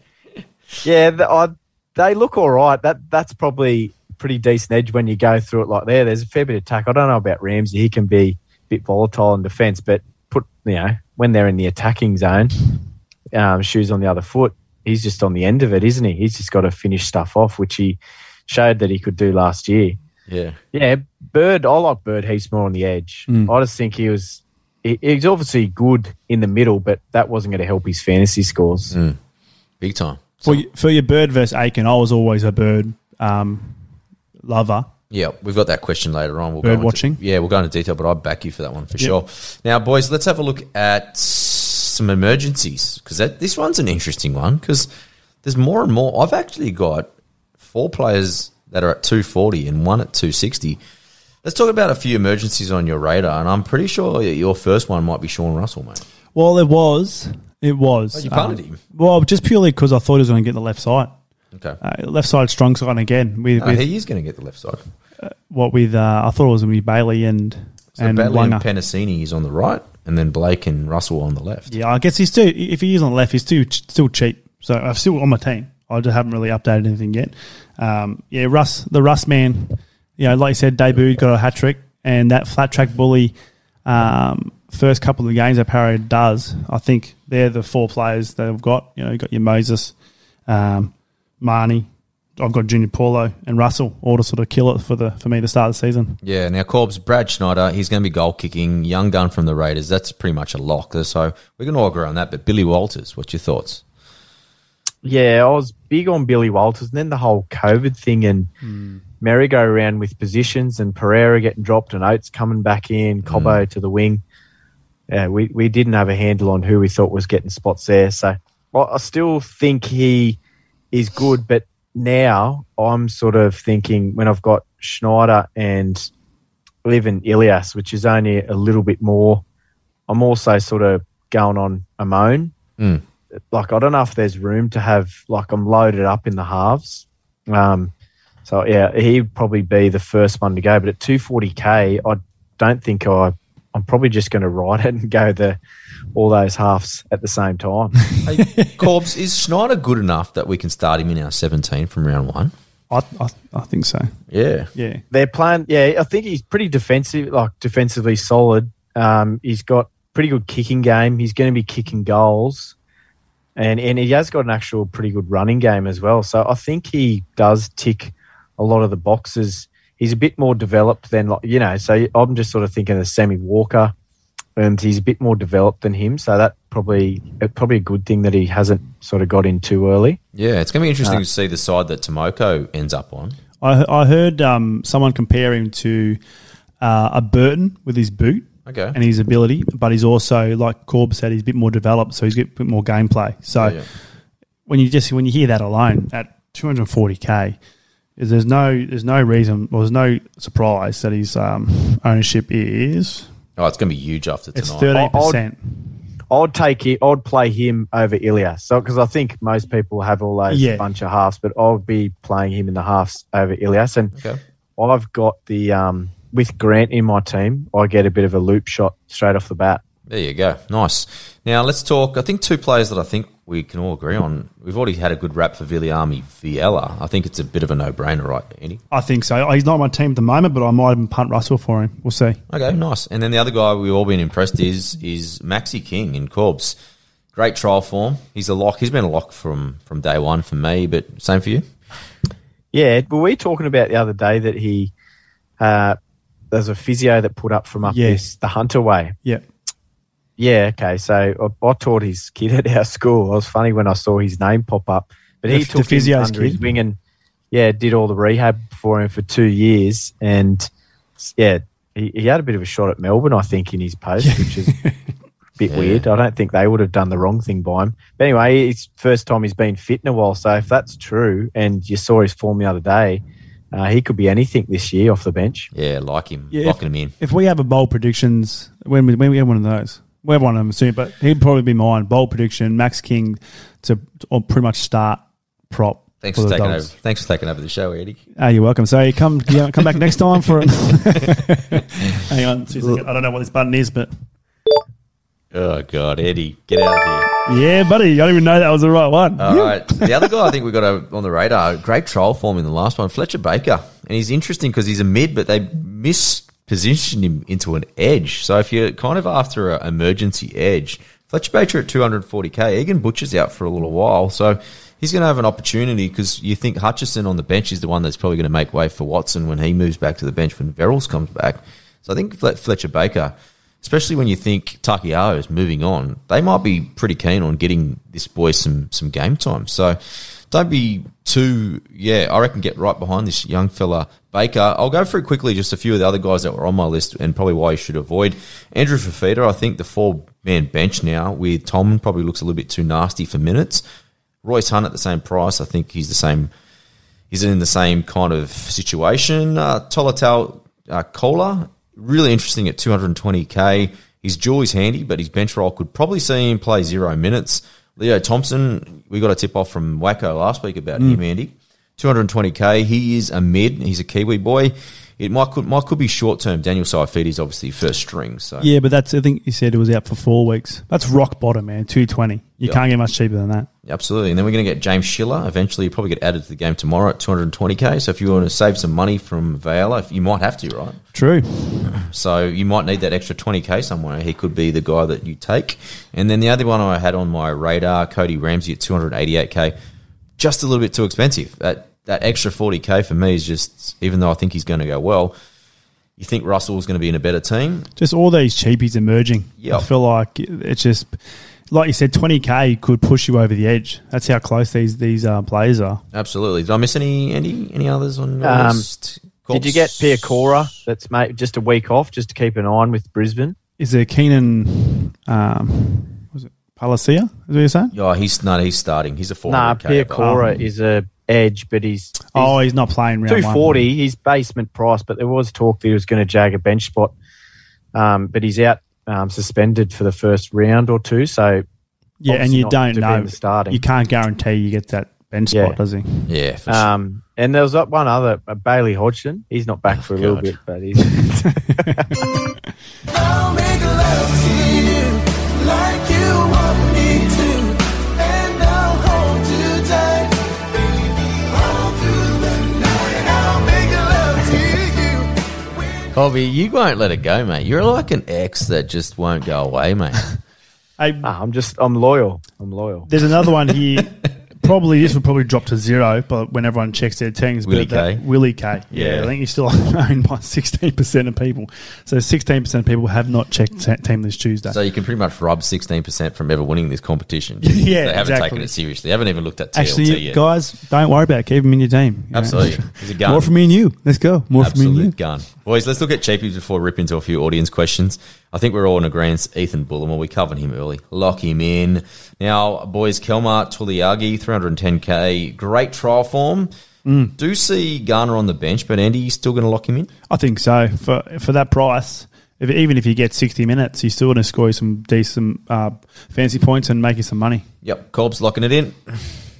Yeah, the, I, they look all right. That that's probably pretty decent edge when you go through it like there. There's a fair bit of tack. I don't know about Ramsey. He can be a bit volatile in defence, but put you know when they're in the attacking zone, um, shoes on the other foot. He's just on the end of it, isn't he? He's just got to finish stuff off, which he showed that he could do last year. Yeah. Yeah, Bird. I like Bird. He's more on the edge. I just think he was. He, he's obviously good in the middle, but that wasn't going to help his fantasy scores. Big time. For, for your bird versus Aitken, I was always a bird um, lover. Yeah, we've got that question later on. We'll Bird go into- watching? Yeah, we'll go into detail, but I'll back you for that one for sure. Now, boys, let's have a look at some emergencies because this one's an interesting one because there's more and more. I've actually got four players that are at 240 and one at 260. Let's talk about a few emergencies on your radar, and I'm pretty sure your first one might be Sean Russell, mate. Well, it was. It was. Oh, you punted him? Well, just purely because I thought he was going to get the left side. Okay. Uh, left side strong side again with, No, with he is going to get the left side. what with uh, I thought it was going to be Bailey and So and Batley and Wanger. Penisini is on the right, and then Blake and Russell on the left. Yeah, I guess he's too. If he is on the left, he's too still cheap. So I'm still on my team. I just haven't really updated anything yet. Um, yeah, Russ, the Russ man. You know, like you said, debuted, got a hat trick, and that flat track bully. Um, first couple of games that Parra does, I think they're the four players that I've got. You know, you got your Moses, um, Marnie. I've got Junior Paulo and Russell all to sort of kill it for the for me to start the season. Yeah, now Corbs, Brad Schneider, he's going to be goal kicking. Young gun from the Raiders, that's pretty much a lock. So we can all agree on that. But Billy Walters, what's your thoughts? Yeah, I was big on Billy Walters, and then the whole COVID thing and hmm. merry-go-round with positions, and Pereira getting dropped, and Oates coming back in, hmm. Cobbo to the wing. Yeah, we we didn't have a handle on who we thought was getting spots there. So well, I still think he is good, but now I'm sort of thinking when I've got Schneider and Liv and Ilias, which is only a little bit more. I'm also sort of going on Amon Mm. Like I don't know if there's room to have like I'm loaded up in the halves. Um, so yeah, he'd probably be the first one to go. But at 240k, I don't think I. I'm probably just going to ride it and go the all those halves at the same time. Hey, Corbs, is Schneider good enough that we can start him in our 17 from round one? I I, I think so. Yeah. Yeah. They're playing. Yeah, I think he's pretty defensive, like defensively solid. Um, he's got pretty good kicking game. He's going to be kicking goals, and and he has got an actual pretty good running game as well. So I think he does tick a lot of the boxes. He's a bit more developed than you know. So I'm just sort of thinking of Sammy Walker, and he's a bit more developed than him. So that probably probably a good thing that he hasn't sort of got in too early. Yeah, it's going to be interesting to see the side that Tomoko ends up on. I I heard um, someone compare him to uh, a Burton with his boot Okay. and his ability, but he's also like Corb said, he's a bit more developed, so he's got a bit more gameplay. So Yeah. when you just when you hear that alone at 240k, is there's no there's no reason or there's no surprise that his um, ownership is Oh, it's going to be huge after tonight. it's tonight. thirteen percent. I'd take it. I'd play him over Ilias. So because I think most people have all those Yeah. bunch of halves, but I'll be playing him in the halves over Ilias. And Okay. I've got the um, with Grant in my team. I get a bit of a loop shot straight off the bat. There you go. Nice. Now let's talk. I think two players that I think we can all agree on. We've already had a good rap for Viliami Viella. I think it's a bit of a no-brainer, right, Andy? I think so. He's not on my team at the moment, but I might even punt Russell for him. We'll see. Okay, nice. And then the other guy we've all been impressed is is Maxi King in Corbs. Great trial form. He's a lock. He's been a lock from from day one for me, but same for you. Yeah, were we talking about the other day that he uh, there's a physio that put up from up Yeah. this the Hunter way. Yeah. Yeah, okay. So I, I taught his kid at our school. It was funny when I saw his name pop up, but he The- the took him physio's under his wing and yeah, did all the rehab for him for two years, and yeah, he, he had a bit of a shot at Melbourne, I think, in his post, which is a bit Yeah. weird. I don't think they would have done the wrong thing by him. But anyway, it's first time he's been fit in a while. So if that's true, and you saw his form the other day, uh, he could be anything this year off the bench. Yeah, like him, Yeah, locking him in. If we have a bold predictions, when we, when we have one of those, we have one of them soon, but he'd probably be mine. Bold prediction: Max King to, or pretty much start prop. Thanks for for, the taking over. Thanks for taking over the show, Eddie. Ah, you're welcome. So you come yeah, come back next time for it. Hang on, two. I don't know what this button is, but Oh God, Eddie, get out of here! Yeah, buddy, I don't even know that was the right one. All right, the other guy I think we got a, on the radar, great trial form in the last one, Fletcher Baker, and he's interesting because he's a mid, but they mispositioned him into an edge. So if you're kind of after an emergency edge, Fletcher Baker at 240k, Egan Butcher's out for a little while, so he's going to have an opportunity because you think Hutchison on the bench is the one that's probably going to make way for Watson when he moves back to the bench when Verrills comes back. So I think Fletcher Baker especially when you think Takiao is moving on, they might be pretty keen on getting this boy some some game time. So don't be too yeah. I reckon get right behind this young fella Baker. I'll go through quickly just a few of the other guys that were on my list and probably why you should avoid Andrew Fifita. I think the four man bench now with Tolman probably looks a little bit too nasty for minutes. Royce Hunt at the same price. I think he's the same. He's in the same kind of situation. Uh, Tolatal uh, Koula, really interesting at 220k. His jaw is handy, but his bench roll could probably see him play zero minutes. Leo Thompson, we got a tip off from Wacko last week about him, mm. Andy. 220k. He is a mid. He's a Kiwi boy. It might could might could be short term. Daniel Saifiti obviously first string, so Yeah, but that's I think you said it was out for four weeks. That's rock bottom, man. Two twenty. You Yeah. can't get much cheaper than that. Absolutely. And then we're going to get James Schiller. Eventually, he'll probably get added to the game tomorrow at 220k. So if you want to save some money from Vela, you might have to, right? True. So you might need that extra 20k somewhere. He could be the guy that you take. And then the other one I had on my radar, Cody Ramsey at 288k, just a little bit too expensive. That that extra 40k for me is just, even though I think he's going to go well, you think Russell's going to be in a better team? Just all these cheapies emerging. Yep. I feel like it's just like you said, twenty k could push you over the edge. That's how close these these uh, players are. Absolutely. Did I miss any any any others on your Um, list? Did you get Piacora? That's made just a week off, just to keep an eye on with Brisbane. Is there Keenan? Um, was it Palasia? Is what you're saying? Oh, he's no, he's starting. He's a 400k. Nah, Piacora Um, is a edge, but he's, he's Oh, he's not playing round two one. forty. He's basement price, but there was talk that he was going to jag a bench spot. Um, but he's out um, suspended for the first round or two. So Yeah, and you not don't to be know. the starting. You can't guarantee you get that bench Yeah. spot, does he? Yeah, for sure. Um, and there was one other, uh, Bailey Hodgson. He's not back for a little bit, but he's to you. Won't let it go, mate. You're like an ex that just won't go away, mate. Hey, Ah, I'm just I'm loyal. I'm loyal. There's another one here. probably this would probably drop to zero, but when everyone checks their teams, but Willie K. Willie K. Yeah, Yeah. I think he's still owned by 16% of people. So 16% of people have not checked te- team this Tuesday. So you can pretty much rub 16% from ever winning this competition. Yeah, They haven't exactly. taken it seriously. They haven't even looked at TLT Actually, yet. guys, don't worry about it. Keep him in your team. you. Absolutely. He's a gun. More from me and you. Let's go. More from me and you. Gun. Boys, let's look at cheapies before we rip into a few audience questions. I think we're all in agreement. Ethan Bullemor, we covered him early. Lock him in. Now, boys, Kelma Tuilagi, 310k. Great trial form. Mm. Do see Garner on the bench, but Andy, you still going to lock him in? I think so. For for that price, if, even if you get 60 minutes, you're still going to score some decent uh, fancy points and make you some money. Yep, Cobb's locking it in.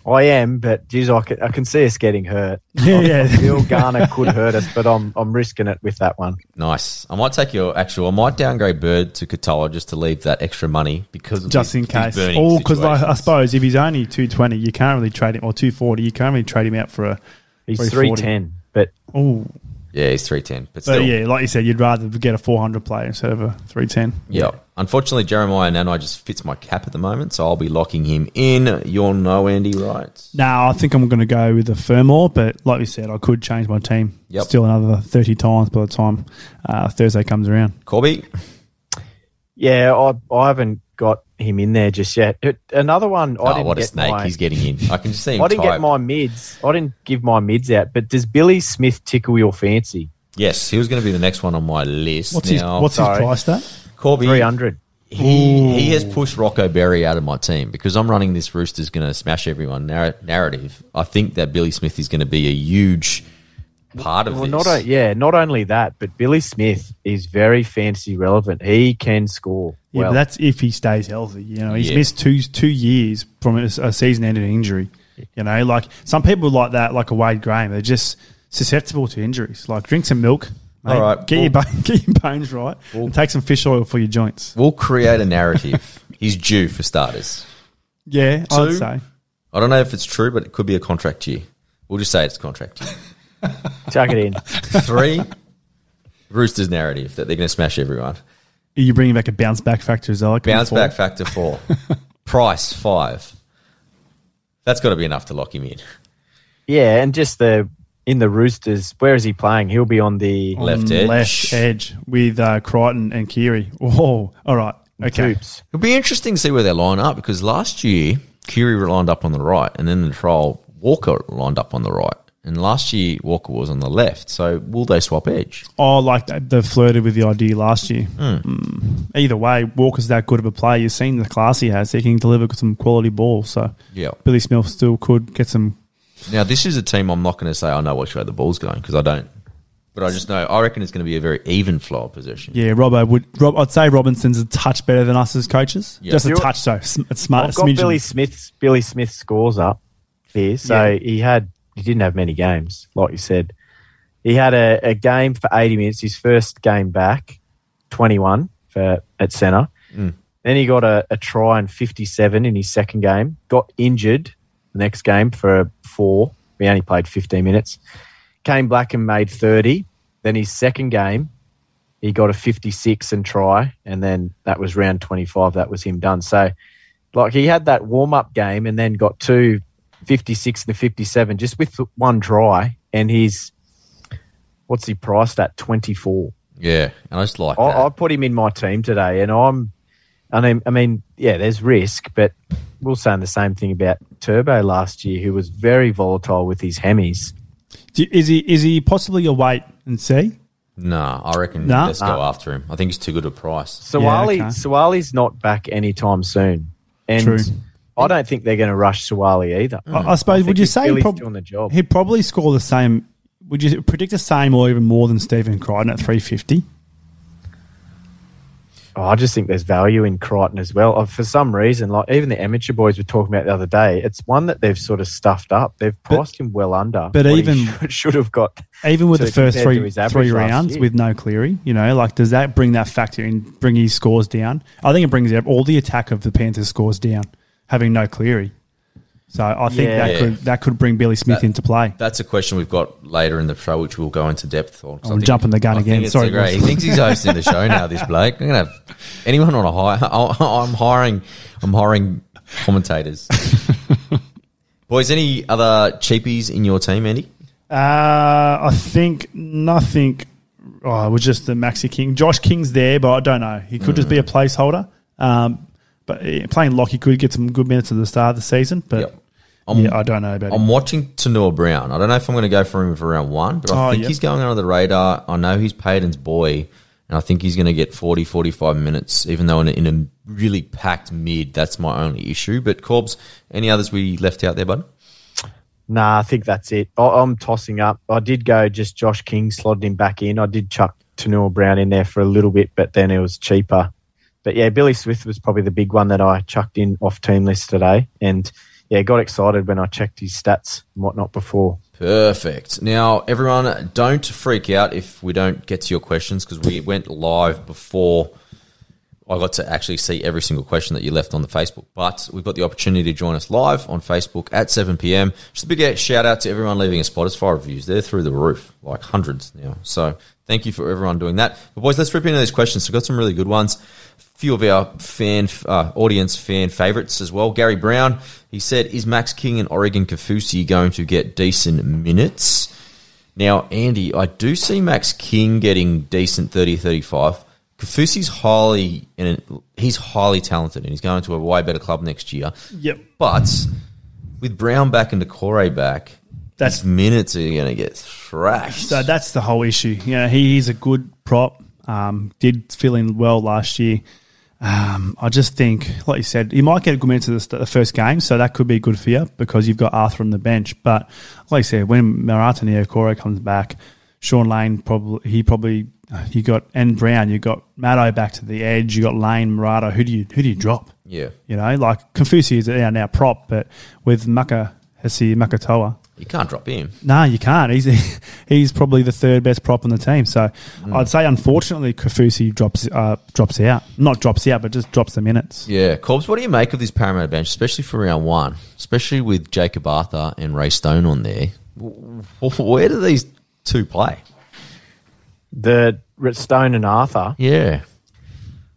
I am, but geez, I can, I can see us getting hurt. Yeah, yeah. Bill Garner could hurt us, but I'm I'm risking it with that one. Nice. I might take your actual. I might downgrade Bird to Katoa just to leave that extra money because of just his- in case. burning Or because I, I suppose if he's only 220, you can't really trade him, or 240, you can't really trade him out for a. He's 310, but Oh, yeah, he's three ten, but but still, yeah, like you said, you'd rather get a 400 player instead of a 310. Yeah. Unfortunately, Jeremiah Nanai just fits my cap at the moment, so I'll be locking him in. You'll know Andy, right? No, I think I'm going to go with a Fermor, but like we said, I could change my team Yep. still another 30 times by the time uh, Thursday comes around. Corby? yeah, I I haven't got him in there just yet. Uh, another one I Oh, didn't what a get snake my, he's getting in. I can just see him I didn't type. get my mids. I didn't give my mids out. But does Billy Smith tickle your fancy? Yes, he was going to be the next one on my list. What's his now, What's his price at? Corby? Three hundred. He, he has pushed Rocco Berry out of my team because I'm running this Roosters going to smash everyone narr- narrative. I think that Billy Smith is going to be a huge part of Well, this. not o- yeah, not only that, but Billy Smith is very fantasy relevant. He can score. Yeah, well. but that's if he stays healthy. You know, he's Yeah. missed two two years from a, a season-ending injury. You know, like some people like that, like a Wade Graham, they're just susceptible to injuries. Like drink some milk. Mate, All right, get your bone, get your bones right, and take some fish oil for your joints. We'll create a narrative. he's due for starters. Yeah, Two. I'd say. I don't know if it's true, but it could be a contract year. We'll just say it's contract year. chuck it in. Three, Roosters narrative that they're going to smash everyone. Are you bringing back a bounce back factor as well? like Bounce back factor four. Price five. That's got to be enough to lock him in. Yeah, and just the in the Roosters. Where is he playing? He'll be on the Left edge. left edge with uh, Crichton and Kiri. Oh, all right. Okay. Toops. It'll be interesting to see where they line up because last year Keary lined up on the right, and then the trial Walker lined up on the right, and last year Walker was on the left. So will they swap edge? Oh, like they- they flirted with the idea last year. Hmm. Mm. Either way, Walker's that good of a player. You've seen the class he has. He can deliver some quality ball. So Yeah. Billy Smith still could get some. Now this is a team I'm not going to say I know which way the ball's going because I don't. but I just know I reckon it's going to be a very even flow of possession. Yeah, Robbo would. Rob, I'd say Robinson's a touch better than us as coaches. Yeah. Just a You're- touch, though. Sm- It's smart. I've got smidgen. Billy Smith's Billy Smith scores up here. So Yeah. he had he didn't have many games, like you said. He had a, a game for eighty minutes, his first game back, twenty one for at centre. Mm. Then he got a, a try and fifty seven in his second game. Got injured the next game for four. He only played fifteen minutes. Came back and made thirty. Then his second game, he got a 56 and try, and then that was round 25. That was him done. So, like, he had that warm up game and then got two 56 and a 57 just with one try, and he's what's he priced at 24. Yeah, and I just like that. I, I put him in my team today, and I'm, I mean, I mean, yeah, there's risk, but we're saying the same thing about Turbo last year, who was very volatile with his hemis. Do- Is he? Is he possibly a wait and see? Nah, I reckon Nah? let's go after him. I think he's too good a price. Suaalii, Yeah, okay. Suaalii's not back anytime soon, and True. I don't think they're going to rush Suaalii either. I, I suppose. think would you say he'd, prob- doing the job? he'd probably score the same? Would you predict the same or even more than Stephen Crichton at three fifty? Oh, I just think there's value in Crichton as well. Uh, For some reason, like even the amateur boys were talking about the other day, it's one that they've sort of stuffed up. They've priced him well under, but he even- should, should have got. Even with the first three three rounds with no Cleary, you know, like does that bring that factor in, bring his scores down? I think it brings all the attack of the Panthers scores down, having no Cleary. So I think Yeah. that could that could bring Billy Smith That- into play. That's a question we've got later in the show, which we'll go into depth on. I I'm think- jumping the gun I again. Sorry, great. He thinks he's hosting the show now. This Blake, I'm gonna have anyone on a hire. I'm hiring. I'm hiring commentators. Boys, any other cheapies in your team, Andy? Uh, I think nothing. Oh, it was just the Maxi King. Josh King's there, but I don't know. He could just be a Mm. placeholder. Um, but playing lock, he could get some good minutes at the start of the season. But Yep. Yeah, I don't know about I'm him. watching Tanua Brown. I don't know if I'm going to go for him for round one, but I Oh, think yep. he's going under the radar. I know he's Payton's boy, and I think he's going to get 40, 45 minutes, even though in a, in a really packed mid, that's my only issue. But Corbs, any others we left out there, bud? Nah, I think that's it. I, I'm tossing up. I did go just Josh King slotted him back in. I did chuck Tanua Brown in there for a little bit, but then it was cheaper. But yeah, Billy Smith was probably the big one that I chucked in off team list today, and yeah, got excited when I checked his stats and whatnot before. Perfect. Now, everyone, don't freak out if we don't get to your questions because we went live before I got to actually see every single question that you left on the Facebook. But we've got the opportunity to join us live on Facebook at 7 p.m. Just a big shout out to everyone leaving us Spotify reviews. They're through the roof, like hundreds now. So thank you for everyone doing that. But boys, let's rip into these questions. We've got some really good ones. A few of our fan uh, audience fan favorites as well. Gary Brown, he said, "Is Max King and Oregon Kaufusi going to get decent minutes?" Now, Andy, I do see Max King getting decent 30 35. Kaufusi's highly and he's highly talented and he's going to a way better club next year. Yep. But with Brown back and Decore back, That's- minutes are going to get thrashed. So that's the whole issue. You know, he is a good prop. Um, did fill in well last year. Um, I just think, like you said, he might get a good minute to the, st- the first game, so that could be good for you because you've got Arthur on the bench. But like I said, when Marata Niukore comes back, Shaun Lane probably he probably you got and Brown, you got Maddo back to the edge, you got Lane, Marata. Who do you who do you drop? yeah. You know, like Kaufusi is our now prop, but with Maka Hesi Makatoa, You can't drop him. no, you can't. He's he's probably the third best prop on the team. So I'd say, unfortunately, Kaufusi drops uh, drops out. Not drops out, but just drops the minutes. Yeah. Corbs, what do you make of this Parramatta bench, especially for round one, especially with Jakob Arthur and Ray Stone on there? Where do these two play? The Stone and Arthur, Yeah.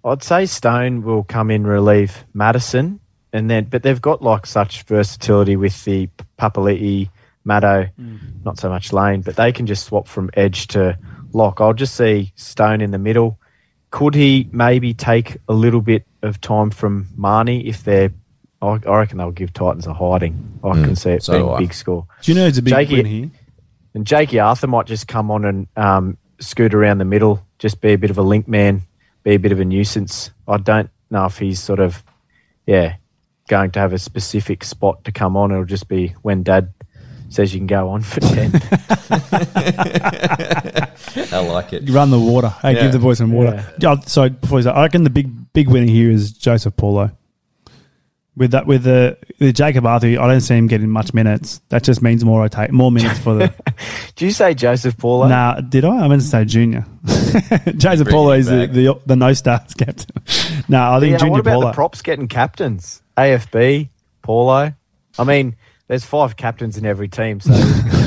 I'd say Stone will come in relieve Matterson, and then but they've got like such versatility with the Papali'i, Maddo, not so much Lane, but they can just swap from edge to lock. I'll just see Stone in the middle. Could he maybe take a little bit of time from Marnie if they're? I I reckon they'll give Titans a hiding. I can see it so being a big score. Do you know it's a big Jakey- win here? And Jakey Arthur might just come on and um, scoot around the middle, just be a bit of a link man, be a bit of a nuisance. I don't know if he's sort of, yeah, going to have a specific spot to come on. It'll just be when Dad says you can go on for 10. I like it. You run the water. Hey, Yeah. give the boys some water. Yeah. Oh, so before you say, I reckon the big big winner here is Joseph Paulo. With that, with the with Jakob Arthur, I don't see him getting much minutes. That just means more rotate, more minutes for the. Do you say Joseph Paulo? nah, did I? I meant to say junior. Joseph Paulo is the, the the no stars captain. no, I think Yeah, junior what about Paulo. the props getting captains? AFB, Paulo. I mean, there's five captains in every team, so I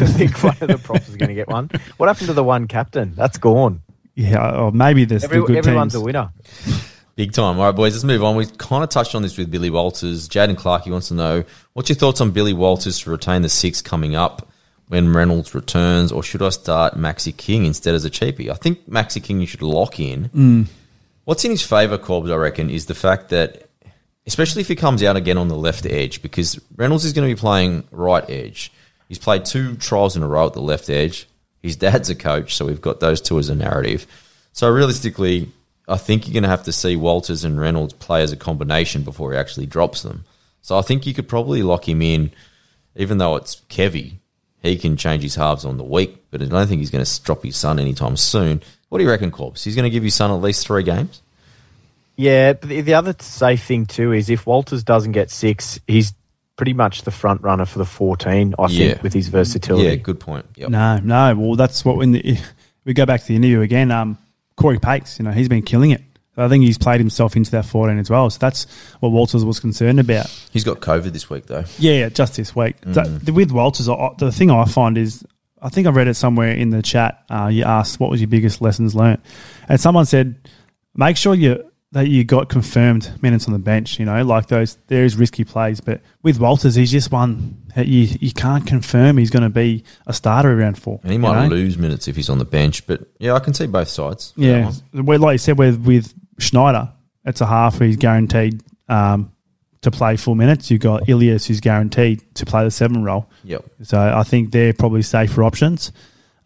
think one of the props is going to get one. What happened to the one captain? That's gone. yeah, or maybe there's Every, the good everyone's teams. a winner. Big time. All right, boys, let's move on. We kind of touched on this with Billy Walters. Jaden Clark, he wants to know what's your thoughts on Billy Walters to retain the six coming up when Reynolds returns, or should I start Maxi King instead as a cheapie? I think Maxi King you should lock in. Mm. What's in his favour, Corbs, I reckon, is the fact that, especially if he comes out again on the left edge, because Reynolds is going to be playing right edge. He's played two trials in a row at the left edge. His dad's a coach, so we've got those two as a narrative. So realistically, I think you're going to have to see Walters and Reynolds play as a combination before he actually drops them. So I think you could probably lock him in, even though it's Kevy. He can change his halves on the week, but I don't think he's going to drop his son anytime soon. What do you reckon, Corbs? He's going to give his son at least three games? Yeah, but the, the other safe thing too is if Walters doesn't get six, he's pretty much the front runner for the 14, I Yeah. think, with his versatility. Yeah, good point. Yep. No, no. Well, that's what when the, we go back to the interview again. Um, Corey Pakes, you know, he's been killing it. I think he's played himself into that 14 as well. So that's what Walters was concerned about. He's got COVID this week, though. Yeah, yeah, just this week. Mm. That- with Walters, the thing I find is, I think I read it somewhere in the chat. Uh, you asked what was your biggest lessons learned, and someone said, make sure you that you got confirmed minutes on the bench. You know, like those there is risky plays, but with Walters, he's just one that you you can't confirm he's going to be a starter around four. And he might know? lose minutes if he's on the bench, but yeah, I can see both sides. Yeah, well, like you said, with with Schneider, it's a half where he's guaranteed um, to play full minutes. You've got Ilias who's guaranteed to play the seven role. Yep. So I think they're probably safer options.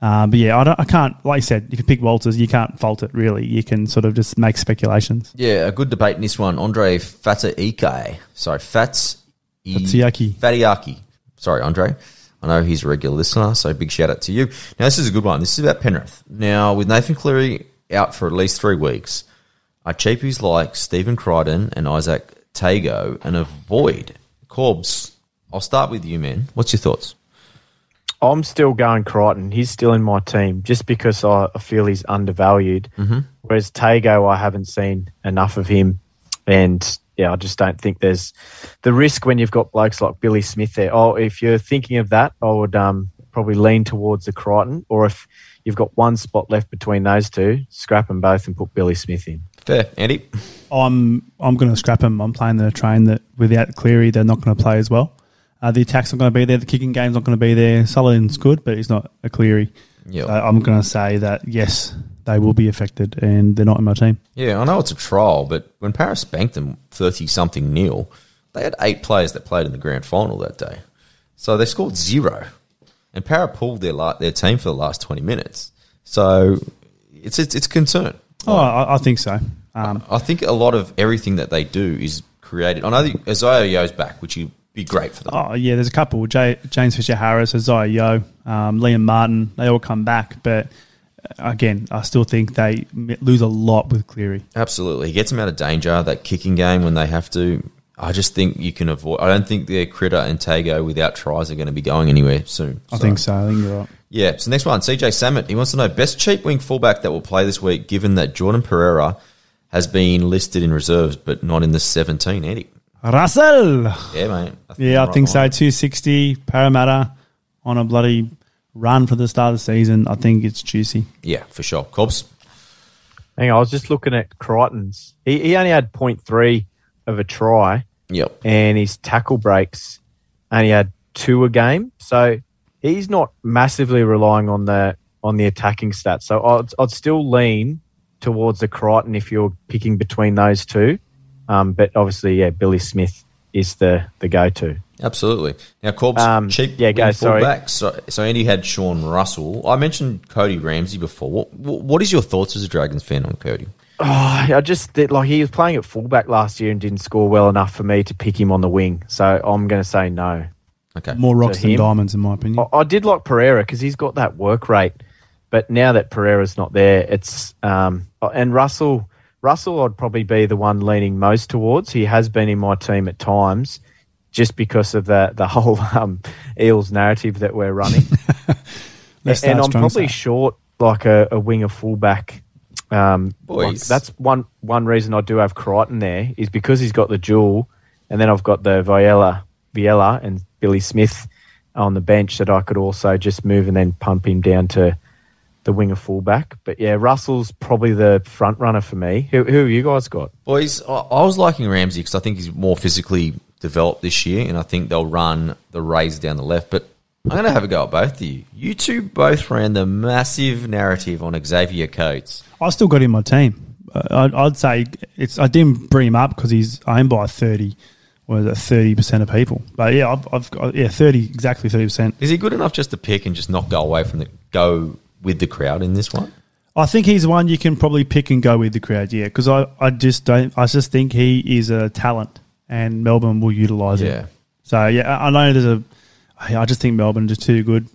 Um, but yeah, I, don't, I can't. Like you said, you can pick Walters. You can't fault it really. You can sort of just make speculations. Yeah, a good debate in this one. Andre Fataike. Sorry, Fats. Fatiaki. Fatiaki. Sorry, Andre. I know he's a regular listener, so big shout out to you. Now, this is a good one. This is about Penrith. Now, with Nathan Cleary out for at least three weeks, are cheapies like Stephen Crichton and Izack Tago and avoid Corbs? I'll start with you, man. What's your thoughts? I'm still going Crichton. He's still in my team just because I, I feel he's undervalued. Mm-hmm. Whereas Tago, I haven't seen enough of him. And yeah, I just don't think there's the risk when you've got blokes like Billy Smith there. Oh, if you're thinking of that, I would um, probably lean towards the Crichton. Or if you've got one spot left between those two, scrap them both and put Billy Smith in. Fair. Andy? I'm I'm going to scrap him. I'm playing the train that without Cleary, they're not going to play as well. Uh, the attack's not going to be there. The kicking game's not going to be there. Sullivan's good, but he's not a Cleary. Yep. So I'm going to say that yes, they will be affected, and they're not in my team. Yeah, I know it's a trial, but when Paris spanked them 30 something nil, they had eight players that played in the grand final that day. So they scored zero. And Para pulled their la- their team for the last 20 minutes. So it's it's, it's a concern. Oh, I, I think so. Um, I think a lot of everything that they do is created. I know the, Isaiah Yeo's back, which would be great for them. oh yeah, there's a couple. J- James Fisher Harris, Isaiah Yeo, um, Liam Martin. They all come back, but uh, again, I still think they lose a lot with Cleary. Absolutely. He gets them out of danger, that kicking game when they have to. I just think you can avoid. I don't think their Critter and Tago without tries are going to be going anywhere soon. I think so. I think you're right. Yeah. So next one, CJ Samet. He wants to know best cheap wing fullback that will play this week, given that Jordan Pereira has been listed in reserves but not in the 17. Eddie. Russell. Yeah, mate. Yeah, I right think so. 260 Parramatta on a bloody run for the start of the season. I think it's juicy. Yeah, for sure. Cobbs. Hang on, I was just looking at Crichton's. He, he only had 0.3 of a try. Yep. and his tackle breaks only had two a game. So he's not massively relying on the on the attacking stats. So I'd, I'd still lean towards the Crichton if you're picking between those two. Um, but obviously, yeah, Billy Smith is the the go to. Absolutely. Now, Corbs, Um, cheap yeah, go, wing sorry. fullback. So, so Andy had Sean Russell. I mentioned Cody Ramsey before. What, what is your thoughts as a Dragons fan on Cody? Oh, I just like he was playing at fullback last year and didn't score well enough for me to pick him on the wing. So I'm going to say no. Okay. More rocks than diamonds, in my opinion. I, I did like Pereira because he's got that work rate but now that Pereira's not there, it's um, and Russell. Russell, I'd probably be the one leaning most towards. He has been in my team at times, just because of the the whole um, Eels narrative that we're running. Let's and I'm probably so. short like a, a winger fullback. Um, Boys. like, that's one one reason I do have Crichton there is because he's got the duel, and then I've got the Viella, Viella and Billy Smith on the bench that I could also just move and then pump him down to the winger fullback. But yeah, Russell's probably the front runner for me. Who, who have you guys got? Boys, I, I was liking Ramsey because I think he's more physically developed this year, and I think they'll run the Rays down the left. But I'm going to have a go at both of you. You two both ran the massive narrative on Xavier Coates. I still got him in my team. Uh, I'd, I'd say it's. I didn't bring him up because he's owned by thirty, or is it thirty percent of people? But yeah, I've, I've got yeah thirty exactly thirty percent. Is he good enough just to pick and just not go away from the go with the crowd in this one? I think he's one you can probably pick and go with the crowd. Yeah, because I, I just don't. I just think he is a talent, and Melbourne will utilise it. Yeah. him. So yeah, I I know there's a. I just think Melbourne are too good.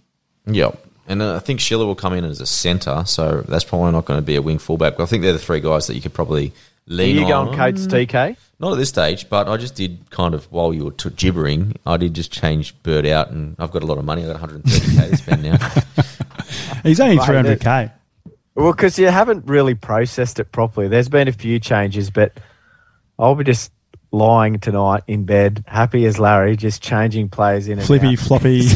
Yep. And I think Schiller will come in as a centre, so that's probably not going to be a wing fullback. But I think they're the three guys that you could probably Are lean you on. going Coates mm. TK? Not at this stage, but I just did kind of while you were t- gibbering, I did just change Bird out, and I've got a lot of money. I've got 130k to spend now. He's only three hundred k. Well, because you haven't really processed it properly. There's been a few changes, but I'll be just lying tonight in bed, happy as Larry, just changing players in and Flippy out. floppy.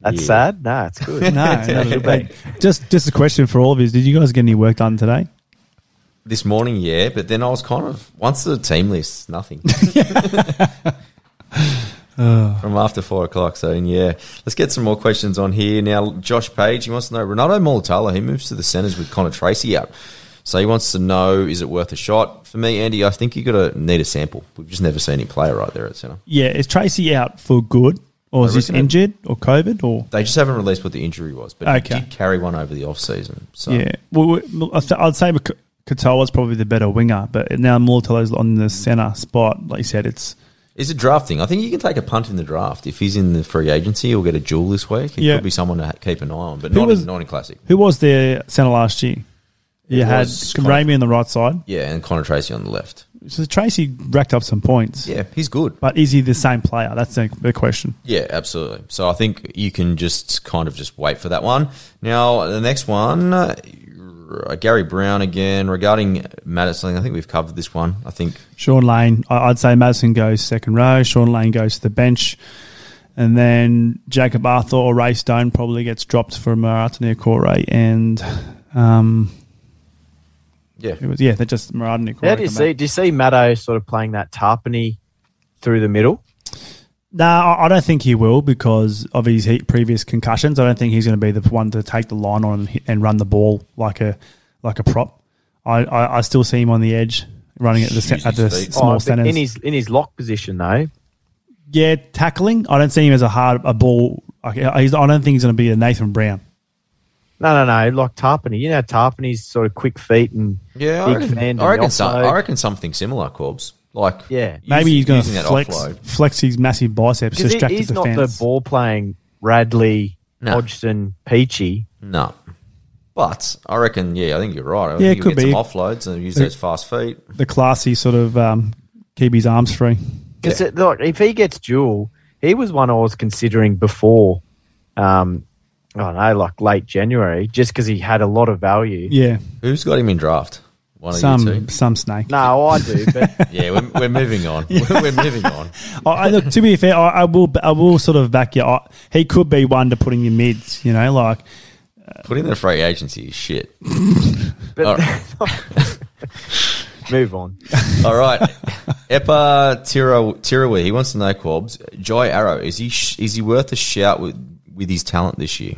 That's Yeah. sad. No, it's good. no, That's how it no, should just just a question for all of you: Did you guys get any work done today? this morning, yeah, but then I was kind of once the team list, nothing. Oh. From after four o'clock, so yeah. Let's get some more questions on here now. Josh Page, he wants to know Ronaldo Mulitalo. He moves to the centres with Connor Tracey out, so he wants to know is it worth a shot? For me, Andy, I think you got to need a sample. We've just never seen him play right there at centre. Yeah, is Tracey out for good, or is he injured or COVID or? They just haven't released what the injury was, but Okay. he did carry one over the off season. So Yeah, well, well, I th- I'd say Katoa's probably the better winger, but now Mulitalo's on the centre spot. Like you said, it's Is it drafting? I think you can take a punt in the draft. If he's in the free agency, he'll get a jewel this week. He Yeah. could be someone to keep an eye on, but Who not, was- in, not in Classic. who was their centre last year? You It had Ramey on the right side. Yeah, and Connor Tracey on the left. So Tracey racked up some points. Yeah, he's good. But is he the same player? That's the, the question. Yeah, absolutely. So I think you can just kind of just wait for that one. Now, the next one, Gary Brown again regarding Matterson. I think we've covered this one. I think Shaun Lane, I- I'd say Matterson goes second row. Shaun Lane goes to the bench. And then Jakob Arthur or Ray Stone probably gets dropped for Marata Niukore. And um, yeah, it was, yeah, they're just Marata Niukore. How do you see? back. Do you see Maddo sort of playing that Tarpany through the middle? No, I I don't think he will because of his previous concussions. I don't think he's going to be the one to take the line on and, run the ball like a like a prop. I, I, I still see him on the edge running at the ce- at the his feet. small Oh, centers. in his in his lock position though. yeah, tackling. I don't see him as a hard a ball. Like, uh, he's, I don't think he's going to be a Nathan Brown. No, no, no. Like Tarpany. You know, Tarpany's sort of quick feet and yeah. I reckon, command. I reckon, some. I reckon something similar, Corbs. Like Yeah. Maybe he's going to flex flex his massive biceps, Because he- distract he's the not defense. the ball playing Radley, No. Hodgson, Peachy. No. But I reckon, yeah, I think you're right. I Yeah, think it you could get be. some offloads and use those fast feet. the classy sort of um, keep his arms free. Because look, if he gets dual, he was one I was considering before. Um, I don't know, like late January, just because he had a lot of value. Yeah, Who's got him in draft? One some two. some snake. No, I do, but Yeah, we're, we're moving on. We're, we're moving on. I, I- look, to be fair, I, I will I will sort of back you. I, he could be one to put in your mids. You know, like uh, Putting in the free agency is shit. but All move on. All right. Epa Tira, Tirawi, he wants to know, Corbs, Jai Arrow, is he sh- is he worth a shout with, with his talent this year?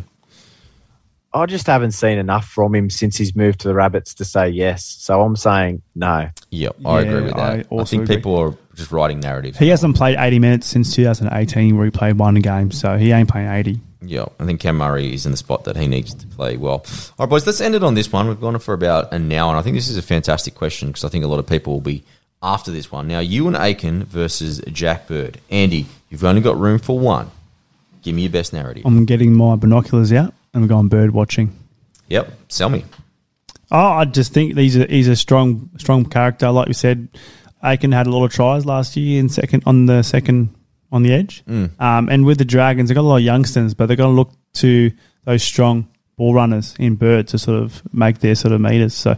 I just haven't seen enough from him since he's moved to the Rabbits to say yes. So I'm saying no. Yep, I Yeah, agree with that. I I, think agree. people are just writing narratives. he hasn't played eighty minutes since 2018, where he played one game, so he ain't playing eighty. Yeah, I think Cam Murray is in the spot that he needs to play well. All right, boys, let's end it on this one. We've gone for about an hour, and I think this is a fantastic question because I think a lot of people will be after this one. Now, Euan Aitken versus Jack Bird. Andy, you've only got room for one. Give me your best narrative. I'm getting my binoculars out. And we're going bird watching. Yep. Sell me. Oh, I just think he's a he's a strong strong character. Like you said, Aitken had a lot of tries last year in second on the second on the edge. Um, and with the Dragons, they've got a lot of youngsters, but they're going to look to those strong ball runners in Bird to sort of make their sort of meters. So,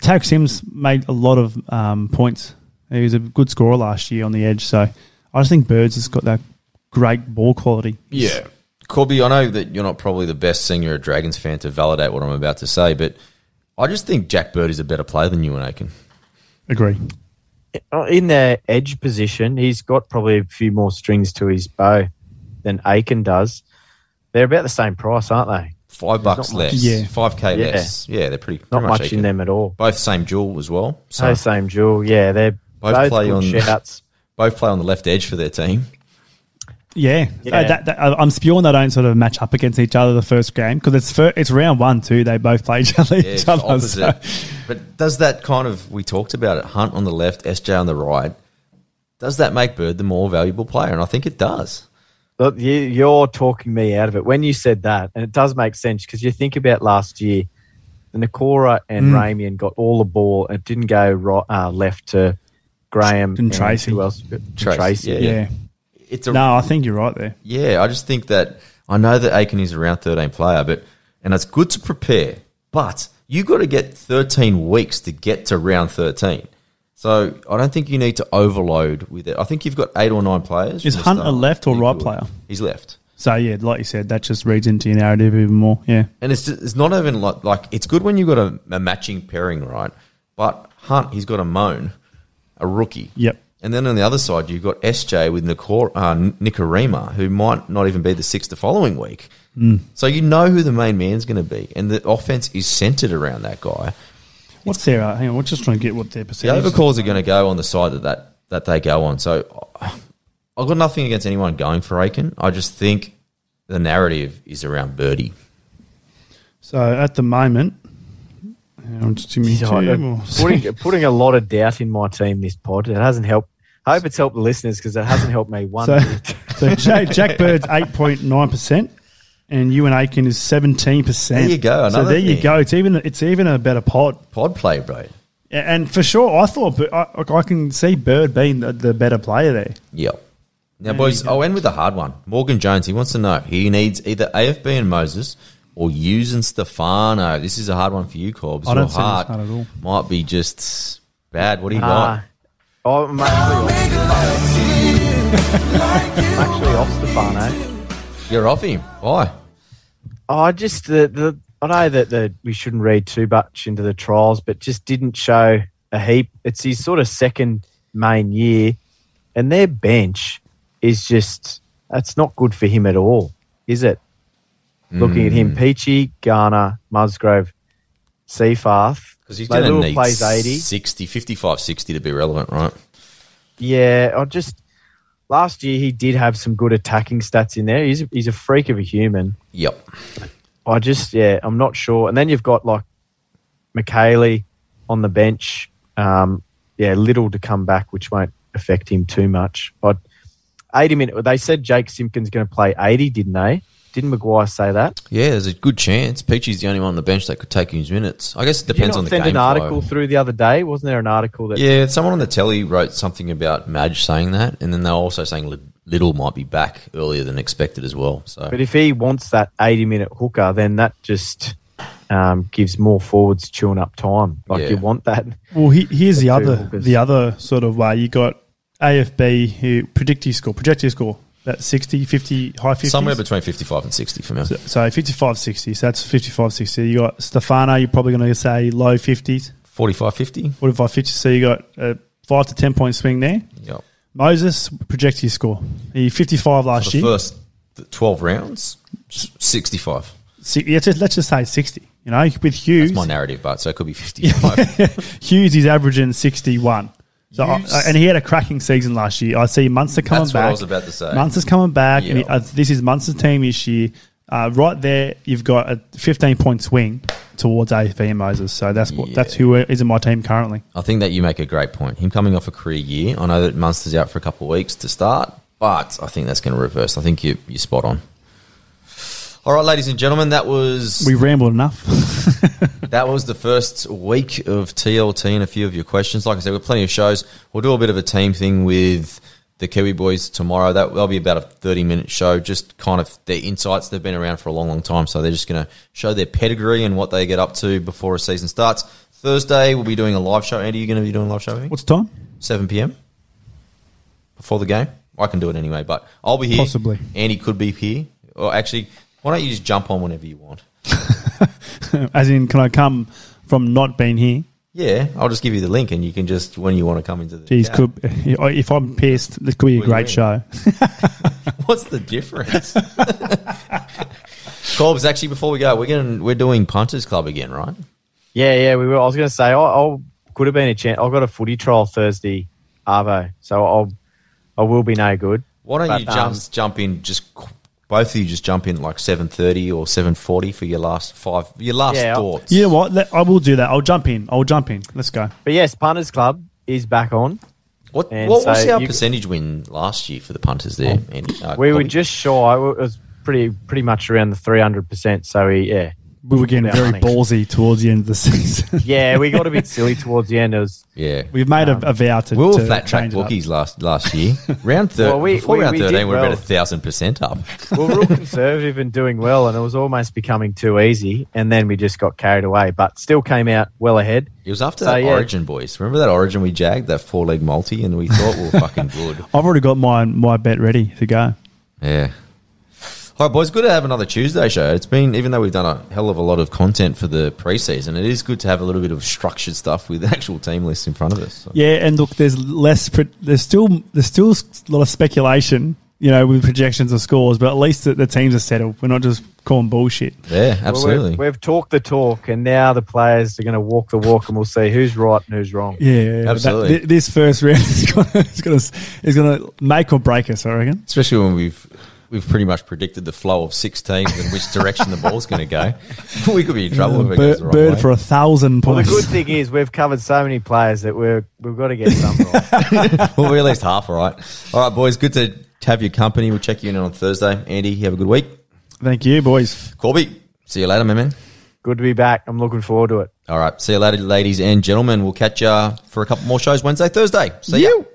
Tariq Sims made a lot of um, points. He was a good scorer last year on the edge. So, I just think Birds has got that great ball quality. Yeah. Corby, I know that you're not probably the best singer senior Dragons fan to validate what I'm about to say, but I just think Jack Bird is a better player than Euan Aitken. Agree. Uh, in their edge position, he's got probably a few more strings to his bow than Aitken does. They're about the same price, aren't they? Five bucks not much. less. Yeah. Five K Yeah. less. Yeah, they're pretty, Not pretty much in them at all. Both same jewel as well. So No same jewel. Yeah, they're Both both, play good on- shouts. both play on the left edge for their team. Yeah, Yeah. Uh, that, that, I- I'm spewing they don't sort of match up against each other the first game because it's fir- it's round one too. They both play each other. Yeah, each other opposite. so- But does that kind of we talked about it? Hunt on the left, SJ on the right. Does that make Bird the more valuable player? And I think it does. Look, you, you're talking me out of it when you said that, and it does make sense because you think about last year, the Nakora and Mm. Ramian got all the ball. and It didn't go right, uh, left to Graham And Tracey. Who else? Tracey, Tracey. yeah. yeah. It's a No, I think you're right there. Yeah, I just think that I know that Aitken is around 13 player, but and it's good to prepare, but you got to get 13 weeks to get to round 13. So I don't think you need to overload with it. I think you've got eight or nine players. Is Hunt a left or right player? He's left. So yeah, like you said, that just reads into your narrative even more. Yeah, And it's just, it's not even like like it's good when you've got a, a matching pairing, right? But Hunt, he's got a Moan, a rookie. Yep. And then on the other side, you've got SJ with Nikor, uh, Nikorima, who might not even be the sixth the following week. Mm. So you know who the main man's going to be, and the offense is centered around that guy. what's their? Uh, hang on, we're just trying to get what their The percentage. is. overcalls are going to go on the side that, that that they go on. So I've got nothing against anyone going for Aitken. I just think the narrative is around Birdie. So at the moment, hang on, just give me Jeez, two I- more putting putting a lot of doubt in my team. This pod it hasn't helped. I hope it's helped the listeners because it hasn't helped me one So, bit. so Jack, Jack Bird's eight point nine percent, and you and Aitken is seventeen percent. There you go, So another there you go. It's even it's even a better pod. Pod play, bro. And for sure, I thought I, I can see Bird being the, the better player there. Yep. Now, boys, I'll end with a hard one. Morgan Jones, he wants to know he needs either AFB and Moses or Hughes and Stefano. This is a hard one for you, Corbs. I don't Your see this heart hard at all. might be just bad. What do you Ah. Oh, I'm actually, I'm actually off Stefano. You're off him. Why? Oh, I just the, the I know that the, we shouldn't read too much into the trials, but just didn't show a heap. It's his sort of second main year, and their bench is just that's not good for him at all, is it? Looking at Hmm. him, Peachy, Garner, Musgrove, Seyfarth. Because he's going to need plays 80. 60, 55, 60 to be relevant, right? Yeah, I just last year he did have some good attacking stats in there. He's a, he's a freak of a human. Yep. I just, yeah, I'm not sure. And then you've got like McKaylee on the bench. Um, yeah, little to come back, which won't affect him too much. But 80 minute. they said Jake Simpkin's going to play 80, didn't they? Didn't Maguire say that? Yeah, there's a good chance. Peachy's the only one on the bench that could take his minutes. I guess it Did you depends not on the send game an article flow. through the other day? Wasn't there an article that? Yeah, someone on the telly wrote something about Madge saying that, and then they're also saying Little might be back earlier than expected as well. So But if he wants that 80 minute hooker, then that just um, gives more forwards chewing up time. Like Yeah. you want that. Well, he, here's the The other hookers. the other sort of way. You got AFB who predict his score, project his score, that 60, 50, high 50s. somewhere between 55 and 60 for me. So, so 55, 60. So that's 55, 60. You got Stefano, you're probably going to say low 50s, 45, 50? 45, 50. So you got a 5 to 10 point swing there. Yep. Moses, project his score. He 55 last year. first 12 rounds, 65. Si- yeah, just, let's just say 60. You know, with Hughes, That's my narrative, but so it could be 55. Hughes is averaging 61. So, I- and he had a cracking season last year. I see Munster coming That's what back. I was about to say. Munster's coming back, and he, uh, this is Munster's team this year. Uh, right there, you've got a 15 point swing towards AFB and Moses. So that's what Yeah. that's who is in my team currently. I think that you make a great point. Him coming off a career year, I know that Munster's out for a couple of weeks to start, but I think that's going to reverse. I think you, you're spot on. All right, ladies and gentlemen, that was We rambled enough. that was the first week of TLT and a few of your questions. Like I said, we've got plenty of shows. We'll do a bit of a team thing with the Kiwi boys tomorrow. That will be about a thirty-minute show, just kind of their insights. They've been around for a long, long time, so they're just going to show their pedigree and what they get up to before a season starts. Thursday, we'll be doing a live show. Andy, you going to be doing a live show? What's the time? 7 p.m. before the game. I can do it anyway, but I'll be here. Possibly. Andy could be here. Or actually, why don't you just jump on whenever you want? As in, can I come from not being here? Yeah, I'll just give you the link and you can just, when you want to come into the. Geez, could if I'm pissed, this could be a What great show. What's the difference? Corbs, actually, before we go, we're going we're doing Punters Club again, right? Yeah, yeah, we were. I was going to say, I, I could have been a chance. I've got a footy trial Thursday, Arvo, so I'll, I will be no good. Why don't But, you jump um, jump in? Just both of you just jump in like seven thirty or seven forty for your last five, your last Yeah, thoughts. You know what? Let- I will do that. I'll jump in. I'll jump in. Let's go. But yes, Punters Club is back on. What, And what was our you- percentage win last year for the punters there, Andy? Uh, We were just shy. It was pretty pretty much around the three hundred percent. So we, yeah, We were getting very money. ballsy towards the end of the season. yeah, we got a bit silly towards the end. It was yeah. We've made a, um, a vow to. We were to flat track change bookies last last year. round thir- Well, we- before we- round we did thirteen, we were about a well. thousand percent up. we were real conservative and doing well, and it was almost becoming too easy. And then we just got carried away, but still came out well ahead. It was after So, that yeah. Origin boys. Remember that Origin we jagged that four leg multi, and we thought we were fucking good. I've already got my my bet ready to go. Yeah. All right, boys. Good to have another Tuesday show. It's been, even though we've done a hell of a lot of content for the preseason, it is good to have a little bit of structured stuff with actual team lists in front of us. So- Yeah, and look, there's less. Pre- there's still there's still a lot of speculation, you know, with projections of scores. But at least the, the teams are settled. We're not just calling bullshit. Yeah, Well, absolutely. we've, we've talked the talk, and now the players are going to walk the walk, and we'll see who's right and who's wrong. Yeah, Absolutely. That, thi- this first round is going to is going to is going to make or break us. I reckon. Especially when we've we've pretty much predicted the flow of six teams and which direction the ball's going to go. we could be in trouble if it goes Bird, the wrong bird way. for a thousand Well, the good thing is we've covered so many players that we're we've got to get some right. well, we're at least half right. All right, boys. Good to have your company. We'll check you in on Thursday. Andy, you have a good week. Thank you, boys. Corby, see you later, my man. Good to be back. I'm looking forward to it. All right, see you later, ladies and gentlemen. We'll catch you for a couple more shows Wednesday, Thursday. See you.